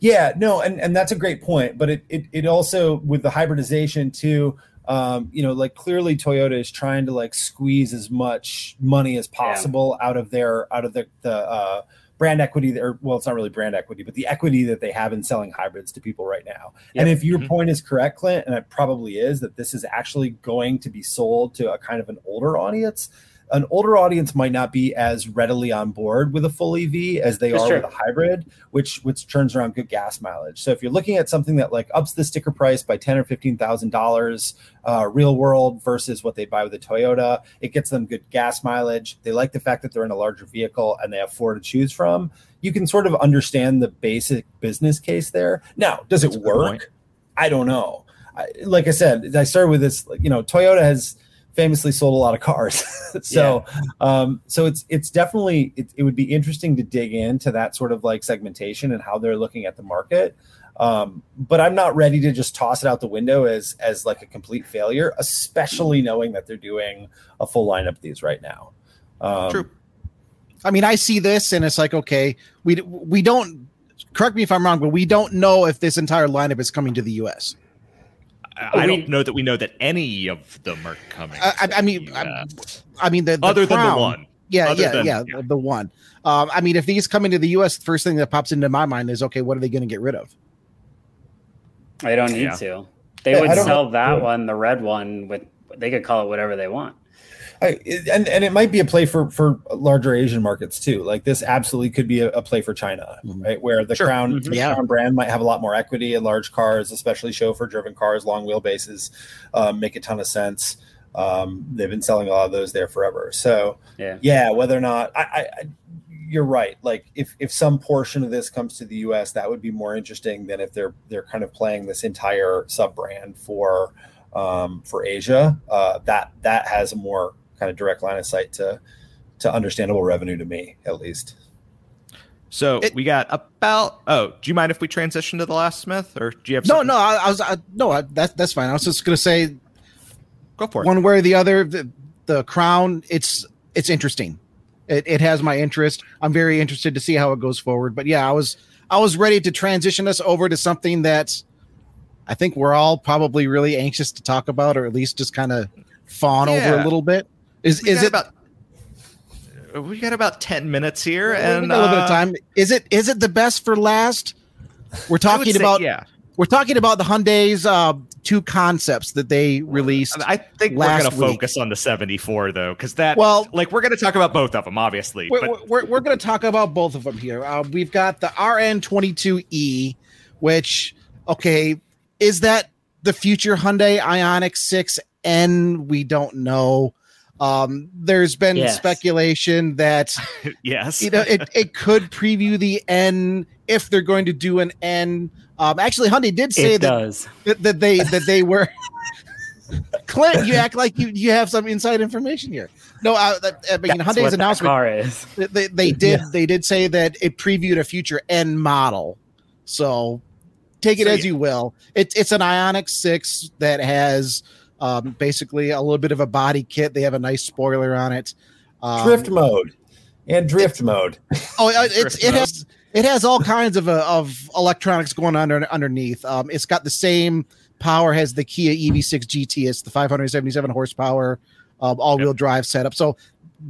Yeah, no, and, and that's a great point. But it, it it also with the hybridization too, um, you know, like clearly Toyota is trying to like squeeze as much money as possible yeah. out of their out of the the uh, brand equity or well it's not really brand equity but the equity that they have in selling hybrids to people right now yep. and if your mm-hmm. point is correct clint and it probably is that this is actually going to be sold to a kind of an older audience an older audience might not be as readily on board with a full EV as they That's are true. with a hybrid, which which turns around good gas mileage. So if you're looking at something that like ups the sticker price by ten or fifteen thousand uh, dollars, real world versus what they buy with a Toyota, it gets them good gas mileage. They like the fact that they're in a larger vehicle and they have four to choose from. You can sort of understand the basic business case there. Now, does That's it work? I don't know. I, like I said, I started with this. You know, Toyota has famously sold a lot of cars. so yeah. um, so it's it's definitely it, it, would be interesting to dig into that sort of like segmentation and how they're looking at the market. Um, but I'm not ready to just toss it out the window as as like a complete failure, especially knowing that they're doing a full lineup of these right now. Um, True. I mean, I see this and it's like, okay, we we don't correct me if I'm wrong, but we don't know if this entire lineup is coming to the US. I, don't know that we know that any of them are coming. I, I mean, I mean, the, the other crown, than the one. Yeah, yeah, than, yeah, yeah, the one. Um, I mean, if these come into the U.S., the first thing that pops into my mind is, okay, what are they going to get rid of? I don't need yeah. to. They yeah, would sell know. that one, the red one, with they could call it whatever they want. I, and and it might be a play for for larger Asian markets too. Like this absolutely could be a, a play for China, mm-hmm. right? Where the sure. Crown, mm-hmm. the yeah. Crown brand might have a lot more equity in large cars, especially chauffeur driven cars, long wheelbases, um, make a ton of sense. Um, they've been selling a lot of those there forever. So yeah, yeah whether or not I, I, I you're right. Like if if some portion of this comes to the U.S., that would be more interesting than if they're they're kind of playing this entire sub brand for um, for Asia. Uh, that that has a more kind of direct line of sight to to understandable revenue to me at least. So it, we got about. Oh, do you mind if we transition to the last Smith, or do you have? No, no. I, I was I, no. I, that, that's fine. I was just gonna say, go for it. One way or the other, the, the crown. It's it's interesting. It, it has my interest. I'm very interested to see how it goes forward. But yeah, I was I was ready to transition us over to something that I think we're all probably really anxious to talk about, or at least just kind of fawn yeah. over a little bit. Is we is it about? We got about ten minutes here, and a little bit of uh, time. Is it is it the best for last? We're talking about say, yeah. We're talking about the Hyundai's uh, two concepts that they released. I think we're going to focus on the 74 though, because that well, like we're going to talk about both of them, obviously. We're, but we're, we're going to talk about both of them here. Uh, we've got the RN22e, which okay, is that the future Hyundai Ioniq 6N? We don't know. Um, there's been yes. speculation that yes, you know, it, it could preview the N if they're going to do an N. Um, actually, Hyundai did say that, that, that they that they were. Clint, you act like you you have some inside information here. No, I, I mean That's Hyundai's announcement. Car is. They they did yeah. they did say that it previewed a future N model. So take it so, as yeah. you will. It's it's an Ioniq six that has um, basically, a little bit of a body kit. They have a nice spoiler on it. Um, drift mode and drift mode. Oh, it's, it has it has all kinds of uh, of electronics going on under, underneath. Um, it's got the same power as the Kia EV6 GT. It's the 577 horsepower um, all wheel yep. drive setup. So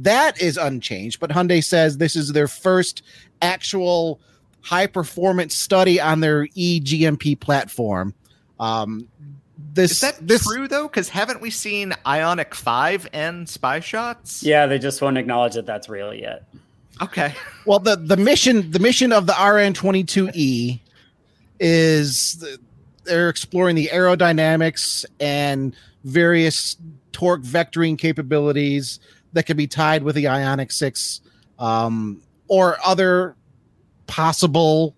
that is unchanged. But Hyundai says this is their first actual high performance study on their eGMP platform. Um, this is that this, true though? Because haven't we seen Ioniq Five and spy shots? Yeah, they just won't acknowledge that that's real yet. Okay. Well, the the mission the mission of the RN22e is they're exploring the aerodynamics and various torque vectoring capabilities that can be tied with the Ioniq Six um, or other possible,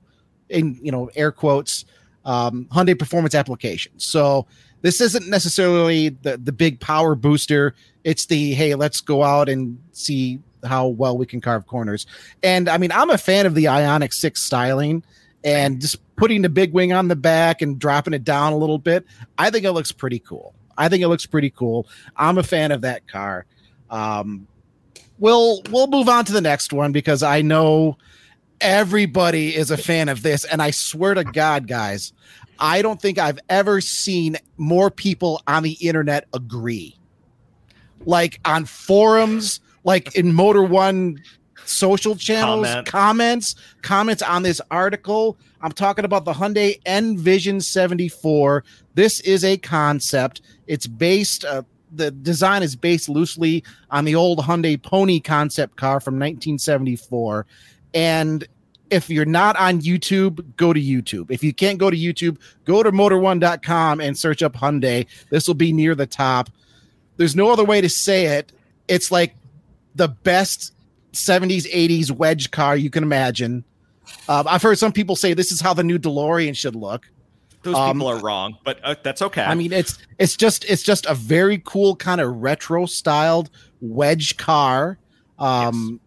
in you know, air quotes, um, Hyundai performance applications. So this isn't necessarily the the big power booster. It's the hey, let's go out and see how well we can carve corners. And I mean, I'm a fan of the Ioniq Six styling and just putting the big wing on the back and dropping it down a little bit. I think it looks pretty cool. I think it looks pretty cool. I'm a fan of that car. Um, we'll we'll move on to the next one because I know everybody is a fan of this, and I swear to God, guys, I don't think I've ever seen more people on the internet agree. Like on forums, like in Motor One social channels, Comment. comments, comments on this article. I'm talking about the Hyundai N Vision 74. This is a concept. It's based uh, the design is based loosely on the old Hyundai Pony concept car from 1974 and if you're not on YouTube, go to YouTube. If you can't go to YouTube, go to motor1.com and search up Hyundai. This will be near the top. There's no other way to say it. It's like the best 70s, 80s wedge car you can imagine. Um, I've heard some people say this is how the new DeLorean should look. Those Um, people are wrong, but uh, that's okay. I mean, it's it's just it's just a very cool kind of retro styled wedge car. Um,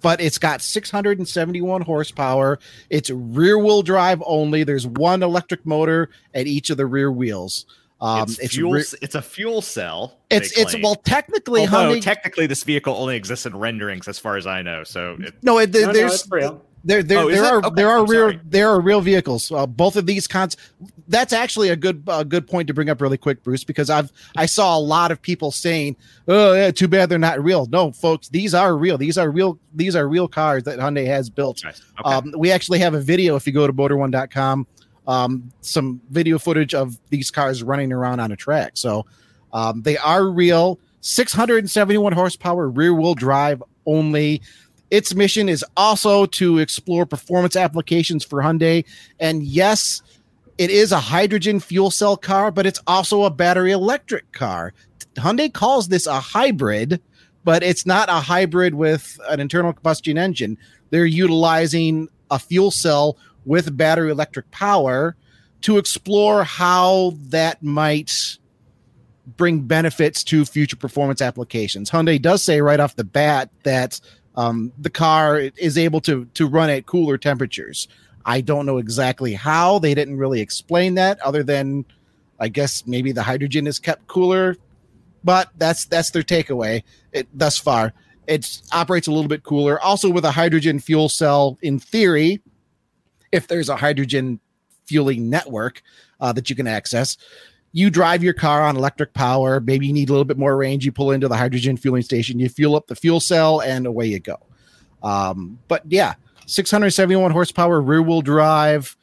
but it's got 671 horsepower. It's rear wheel drive only. There's one electric motor at each of the rear wheels. Um, it's, it's fuel. re- it's a fuel cell. it's it's well technically Although Hyundai. technically this vehicle only exists in renderings, as far as I know. So it, no, it, there- No, no, there's it's real. There, there, Oh, there are Okay, there are I'm real sorry. there are real vehicles. Uh, both of these cons. That's actually a good a good point to bring up really quick, Bruce, because I've I saw a lot of people saying, "Oh, yeah, too bad they're not real." No, folks, these are real. These are real. These are real cars that Hyundai has built. Nice. Okay. Um, we actually have a video if you go to motor1.com, um, some video footage of these cars running around on a track. So um, they are real. 671 horsepower rear wheel drive only. Its mission is also to explore performance applications for Hyundai. And yes, it is a hydrogen fuel cell car, but it's also a battery electric car. Hyundai calls this a hybrid, but it's not a hybrid with an internal combustion engine. They're utilizing a fuel cell with battery electric power to explore how that might bring benefits to future performance applications. Hyundai does say right off the bat that um, the car is able to to run at cooler temperatures. I don't know exactly how. They didn't really explain that, other than I guess maybe the hydrogen is kept cooler. But that's that's their takeaway it, thus far. It operates a little bit cooler. Also, with a hydrogen fuel cell, in theory, if there's a hydrogen fueling network uh, that you can access, you drive your car on electric power. Maybe you need a little bit more range. You pull into the hydrogen fueling station, you fuel up the fuel cell, and away you go. Um, but yeah, 671 horsepower rear wheel drive.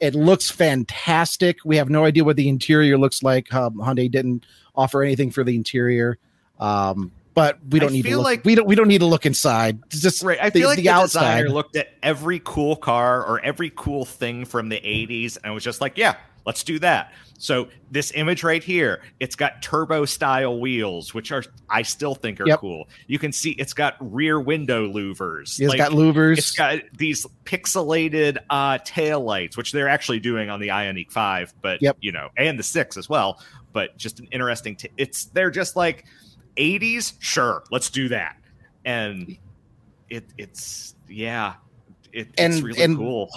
It looks fantastic. We have no idea what the interior looks like. Um, Hyundai didn't offer anything for the interior, um, but we don't I need to feel look. like- we don't. We don't need to look inside. It's just Right. I the- feel like the the, outside. designer looked at every cool car or every cool thing from the 80s and was just like, yeah, let's do that. So this image right here, it's got turbo style wheels, which are I still think are Yep. cool. You can see it's got rear window louvers. It's Like, got louvers. It's got these pixelated uh tail lights, which they're actually doing on the Ioniq 5, but Yep. you know, and the 6 as well. But just an interesting t- it's they're just like 80s, sure, let's do that. And it it's yeah, it, it's And- really and- cool.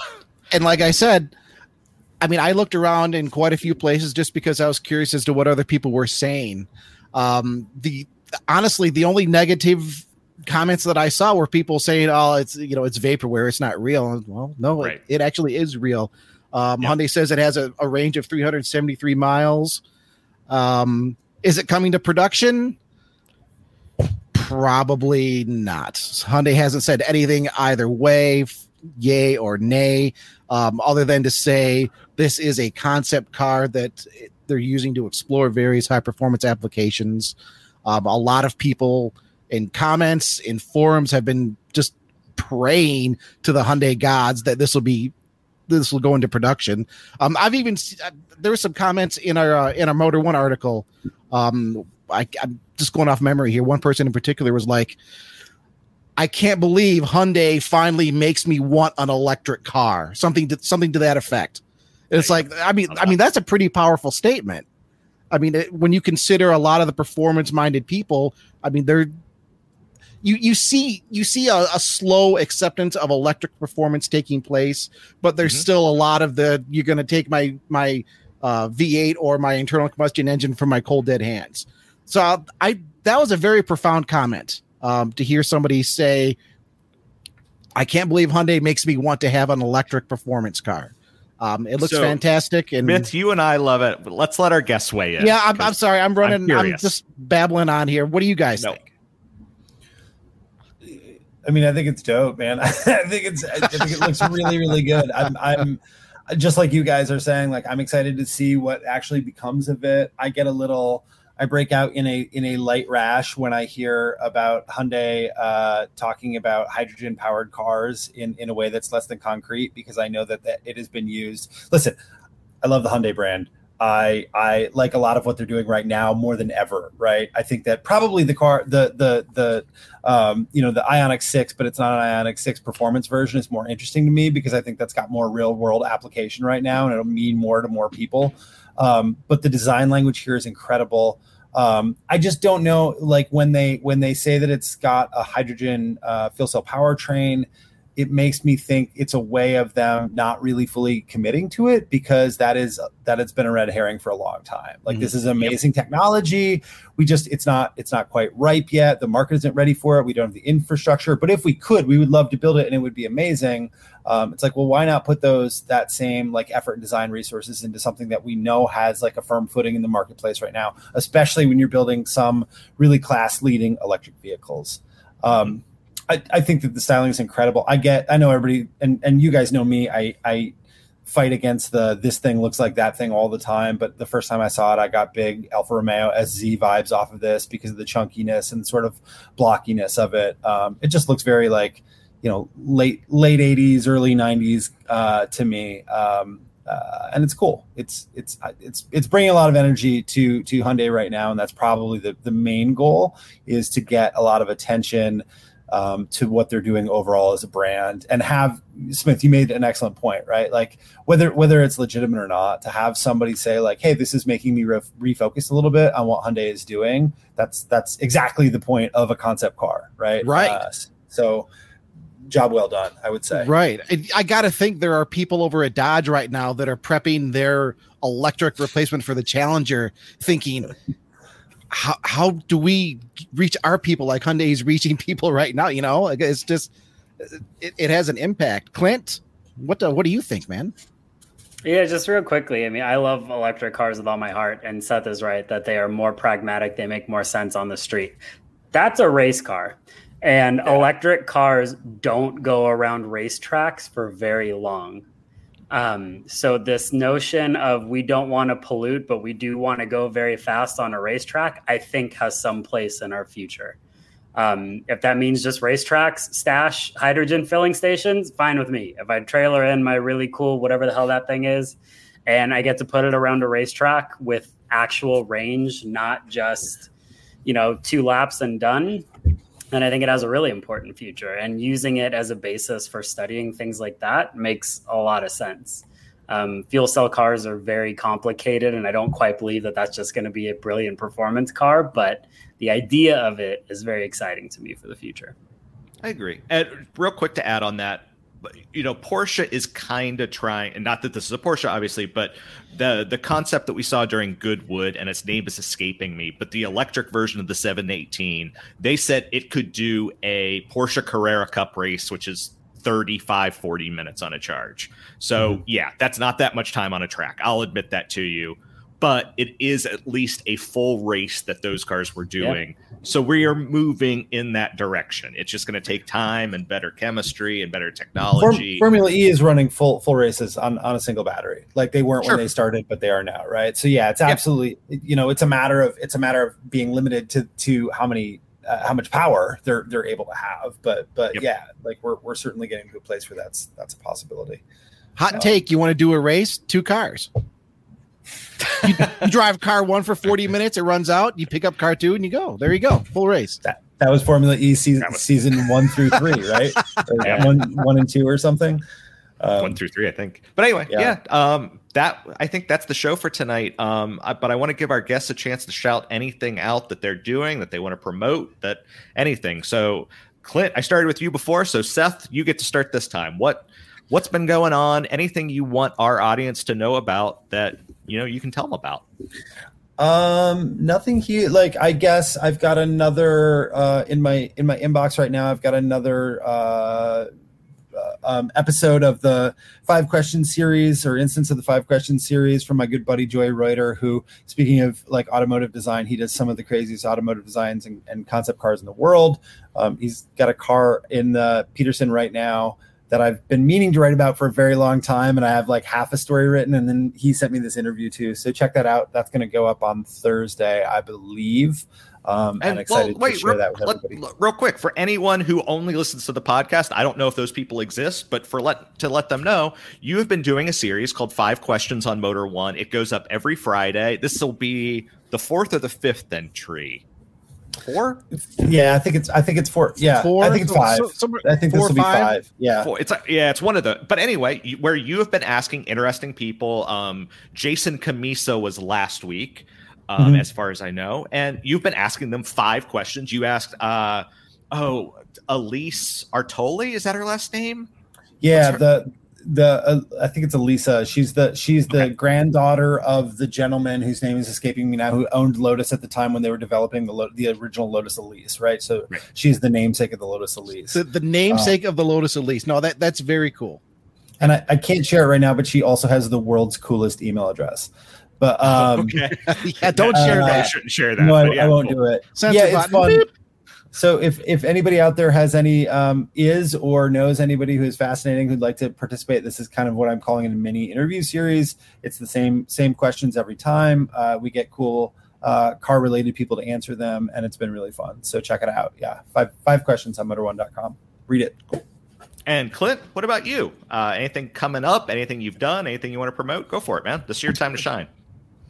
and like I said, I mean, I looked around in quite a few places just because I was curious as to what other people were saying. Um, the honestly, the only negative comments that I saw were people saying, "Oh, it's you know, it's vaporware, it's not real." And, Well, no, Right. it, it actually is real. Um, Yeah. Hyundai says it has a, a range of 373 miles. Um, is it coming to production? Probably not. Hyundai hasn't said anything either way, yay or nay, um, other than to say this is a concept car that they're using to explore various high performance applications. Um, a lot of people in comments in forums have been just praying to the Hyundai gods that this will be this will go into production. Um, I've even uh, there were some comments in our uh, in our Motor One article. Um, I, I'm just going off memory here. One person in particular was like, "I can't believe Hyundai finally makes me want an electric car." Something to, something to that effect. And it's like, I mean, I mean, that's a pretty powerful statement. I mean, it, when you consider a lot of the performance minded people, I mean, they're you you see you see a, a slow acceptance of electric performance taking place, but there's Mhm. still a lot of the you're going to take my my uh, V8 or my internal combustion engine from my cold dead hands. So I that was a very profound comment um, to hear somebody say, "I can't believe Hyundai makes me want to have an electric performance car." Um, it looks so, fantastic. And Myth, you and I love it. But let's let our guests weigh in. Yeah, I'm, I'm sorry. I'm running. I'm, I'm, just babbling on here. What do you guys no. think? I mean, I think it's dope, man. I think it's. I think it looks really, really good. I'm. I'm just like you guys are saying. Like, I'm excited to see what actually becomes of it. I get a little I break out in a in a light rash when I hear about Hyundai uh, talking about hydrogen powered cars in in a way that's less than concrete because I know that, that it has been used. Listen, I love the Hyundai brand. I I like a lot of what they're doing right now more than ever. Right. I think that probably the car the the the um, you know the Ioniq Six, but it's not an Ioniq Six performance version is more interesting to me because I think that's got more real world application right now and it'll mean more to more people. Um, but the design language here is incredible. Um, I just don't know, like when they when they say that it's got a hydrogen uh, fuel cell powertrain, it makes me think it's a way of them not really fully committing to it because that is that it's been a red herring for a long time. Like mm-hmm. this is amazing yep. technology. We just it's not it's not quite ripe yet. The market isn't ready for it. We don't have the infrastructure. But if we could, we would love to build it and it would be amazing um, it's like well why not put those that same like effort and design resources into something that we know has like a firm footing in the marketplace right now especially when you're building some really class leading electric vehicles um, I, I think that the styling is incredible i get i know everybody and and you guys know me i i fight against the this thing looks like that thing all the time. But the first time I saw it, I got big Alfa Romeo SZ vibes off of this because of the chunkiness and sort of blockiness of it. Um, it just looks very like you know late late 80s early 90s uh, to me um, uh, and it's cool it's it's it's it's bringing a lot of energy to to Hyundai right now and that's probably the the main goal is to get a lot of attention um, to what they're doing overall as a brand and have Smith you made an excellent point right like whether whether it's legitimate or not to have somebody say like hey this is making me re- refocus a little bit on what Hyundai is doing that's that's exactly the point of a concept car right right uh, so job well done, I would say. Right. I got to think there are people over at Dodge right now that are prepping their electric replacement for the Challenger, thinking, how how do we reach our people like Hyundai is reaching people right now? You know, it's just it, it has an impact. Clint, what do, what do you think, man? Yeah, just real quickly. I mean, I love electric cars with all my heart, and Seyth is right that they are more pragmatic. They make more sense on the street. That's a race car. And electric cars don't go around racetracks for very long. Um, so this notion of we don't want to pollute, but we do want to go very fast on a racetrack, I think has some place in our future. Um, if that means just racetracks, stash hydrogen filling stations, fine with me. If I trailer in my really cool whatever the hell that thing is, and I get to put it around a racetrack with actual range, not just you know two laps and done, and I think it has a really important future. And using it as a basis for studying things like that makes a lot of sense. Um, fuel cell cars are very complicated, and I don't quite believe that that's just going to be a brilliant performance car. But the idea of it is very exciting to me for the future. I agree. And real quick to add on that, you know, Porsche is kind of trying, and not that this is a Porsche, obviously, but the the concept that we saw during Goodwood, and its name is escaping me, but the electric version of the 718, they said it could do a Porsche Carrera Cup race, which is 35, 40 minutes on a charge. So, mm-hmm. yeah, that's not that much time on a track. I'll admit that to you but it is at least a full race that those cars were doing. So we are moving in that direction. It's just going to take time and better chemistry and better technology. Formula E is running full full races on, on a single battery. Like they weren't sure. when they started, but they are now, right? So yeah, it's absolutely you know, it's a matter of it's a matter of being limited to to how many uh, how much power they're they're able to have. But but yep. yeah, like we're we're certainly getting to a place where that's that's a possibility. Hot so. take, you want to do a race, two cars you, you, drive car one for 40 minutes, it runs out, you pick up car two, and you go. There you go. Full race. That, that was Formula E season, was- season one through three, right? yeah. one, one and two or something. Um, one through three, I think. But anyway, yeah. yeah. Um, that I think that's the show for tonight. Um, I, but I want to give our guests a chance to shout anything out that they're doing, that they want to promote, that anything. So, Clint, I started with you before, so Seyth, you get to start this time. What what's been going on? Anything you want our audience to know about that you know you can tell them about? Um, nothing here. Like I guess I've got another uh, in my in my inbox right now. I've got another uh, uh, um, episode of the five question series or instance of the five question series from my good buddy Joey Ruiter, who, speaking of like automotive design, he does some of the craziest automotive designs and, and concept cars in the world. Um, he's got a car in the Petersen right now that I've been meaning to write about for a very long time, and I have like half a story written. And then he sent me this interview too, so check that out. That's going to go up on Thursday, I believe. Um, and, And excited well, wait, to share real, that with let- everybody. real quick for anyone who only listens to the podcast. I don't know if those people exist, but for let to let them know, you have been doing a series called Five Questions on Motor One. It goes up every Friday. This will be the fourth or the fifth entry. Four, Yeah, I think it's I think it's four. Yeah, Four? I think it's five. So- somewhere- I think this four or will be five? five. Yeah. Four. It's a, yeah, it's one of the. But anyway, where you have been asking interesting people. Um, Jason Cammisa was last week, um, Mhm. as far as I know, and you've been asking them five questions. You asked, uh, oh, Elise Artioli, is that her last name? Yeah, What's the the uh, I think it's Elisa. She's the she's the Okay. granddaughter of the gentleman whose name is escaping me now, who owned Lotus at the time when they were developing the Lo- the original Lotus Elise, right? So Right. she's the namesake of the Lotus Elise. The, the namesake of the Lotus Elise. No, that that's very cool. and I, I can't share it right now, but she also has the world's coolest email address. But um, okay, yeah, don't share uh, I that. shouldn't share that. no, I, yeah, I won't cool. do it. Censor yeah, it's fun. Beep. So if if anybody out there has any um, is or knows anybody who is fascinating who'd like to participate, this is kind of what I'm calling a mini interview series. It's the same same questions every time. Uh, we get cool uh, car related people to answer them, and it's been really fun. So check it out. Yeah, five five questions on motor1.com. Read it. Cool. And Clint, what about you? Uh, anything coming up? Anything you've done? Anything you want to promote? Go for it, man. This is your time to shine.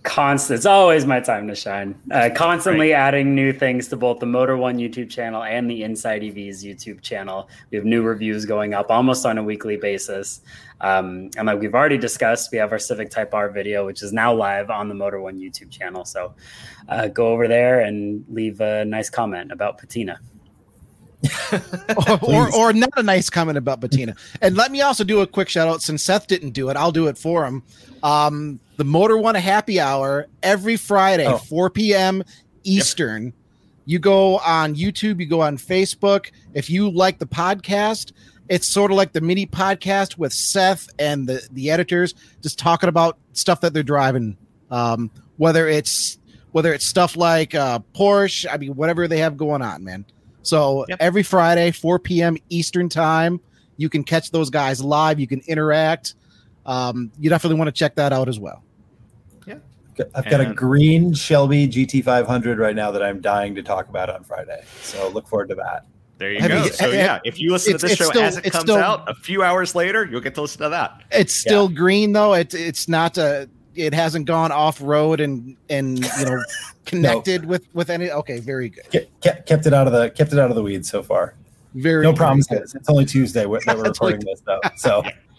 Constant it's always my time to shine. Uh, constantly adding new things to both the motor one youtube channel and the InsideEVs youtube channel. We have new reviews going up almost on a weekly basis. Um, and like we've already discussed we have our civic type r video which is now live on the motor one youtube channel. So uh, go over there and leave a nice comment about patina. Or, or, or not a nice comment about patina. And let me also do a quick shout out since Seyth didn't do it, I'll do it for him. Um, the Motor One a Happy Hour every Friday, Oh. 4 p.m. Eastern. You go on YouTube, you go on Facebook. If you like the podcast, it's sort of like the mini podcast with Seyth and the, the editors just talking about stuff that they're driving. Um, whether it's whether it's stuff like uh, Porsche, I mean, whatever they have going on, man. So Yep. every Friday, 4 p.m. Eastern time, you can catch those guys live. You can interact. Um, you definitely want to check that out as well. I've got a green Shelby GT500 right now that I'm dying to talk about on Friday. So look forward to that. There you Have go. you- so uh, yeah, if you listen to this show still- as it comes still- out, a few hours later, you'll get to listen to that. It's still green though. It's it's not a. It hasn't gone off road and and you know connected with with any. Okay, very good. Ke- ke- kept it out of the kept it out of the weeds so far. Very No very promises. It's only Tuesday that we're It's only- recording this though. So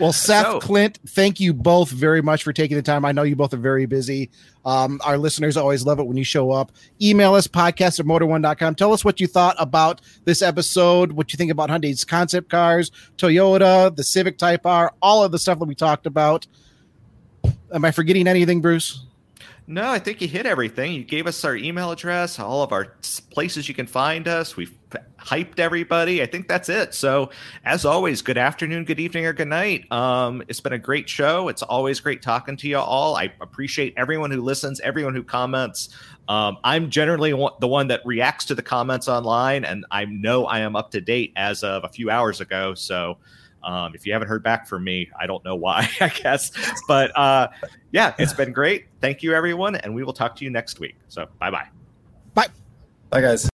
Well, Seyth, So- Clint, thank you both very much for taking the time. I know you both are very busy. Um, our listeners always love it when you show up. Email us, podcast at motor1.com. Tell us what you thought about this episode, what you think about Hyundai's concept cars, Toyota, the Civic Type R, all of the stuff that we talked about. Am I forgetting anything, Bruce? No, I think you hit everything. You gave us our email address, all of our places you can find us. We've hyped everybody. I think that's it. So, as always, good afternoon, good evening, or good night. Um, it's been a great show. It's always great talking to you all. I appreciate everyone who listens, everyone who comments. Um, I'm generally the one that reacts to the comments online, and I know I am up to date as of a few hours ago. So, um, if you haven't heard back from me, I don't know why, I guess. But uh, yeah, it's been great. Thank you, everyone, and we will talk to you next week. So, bye bye. bye guys.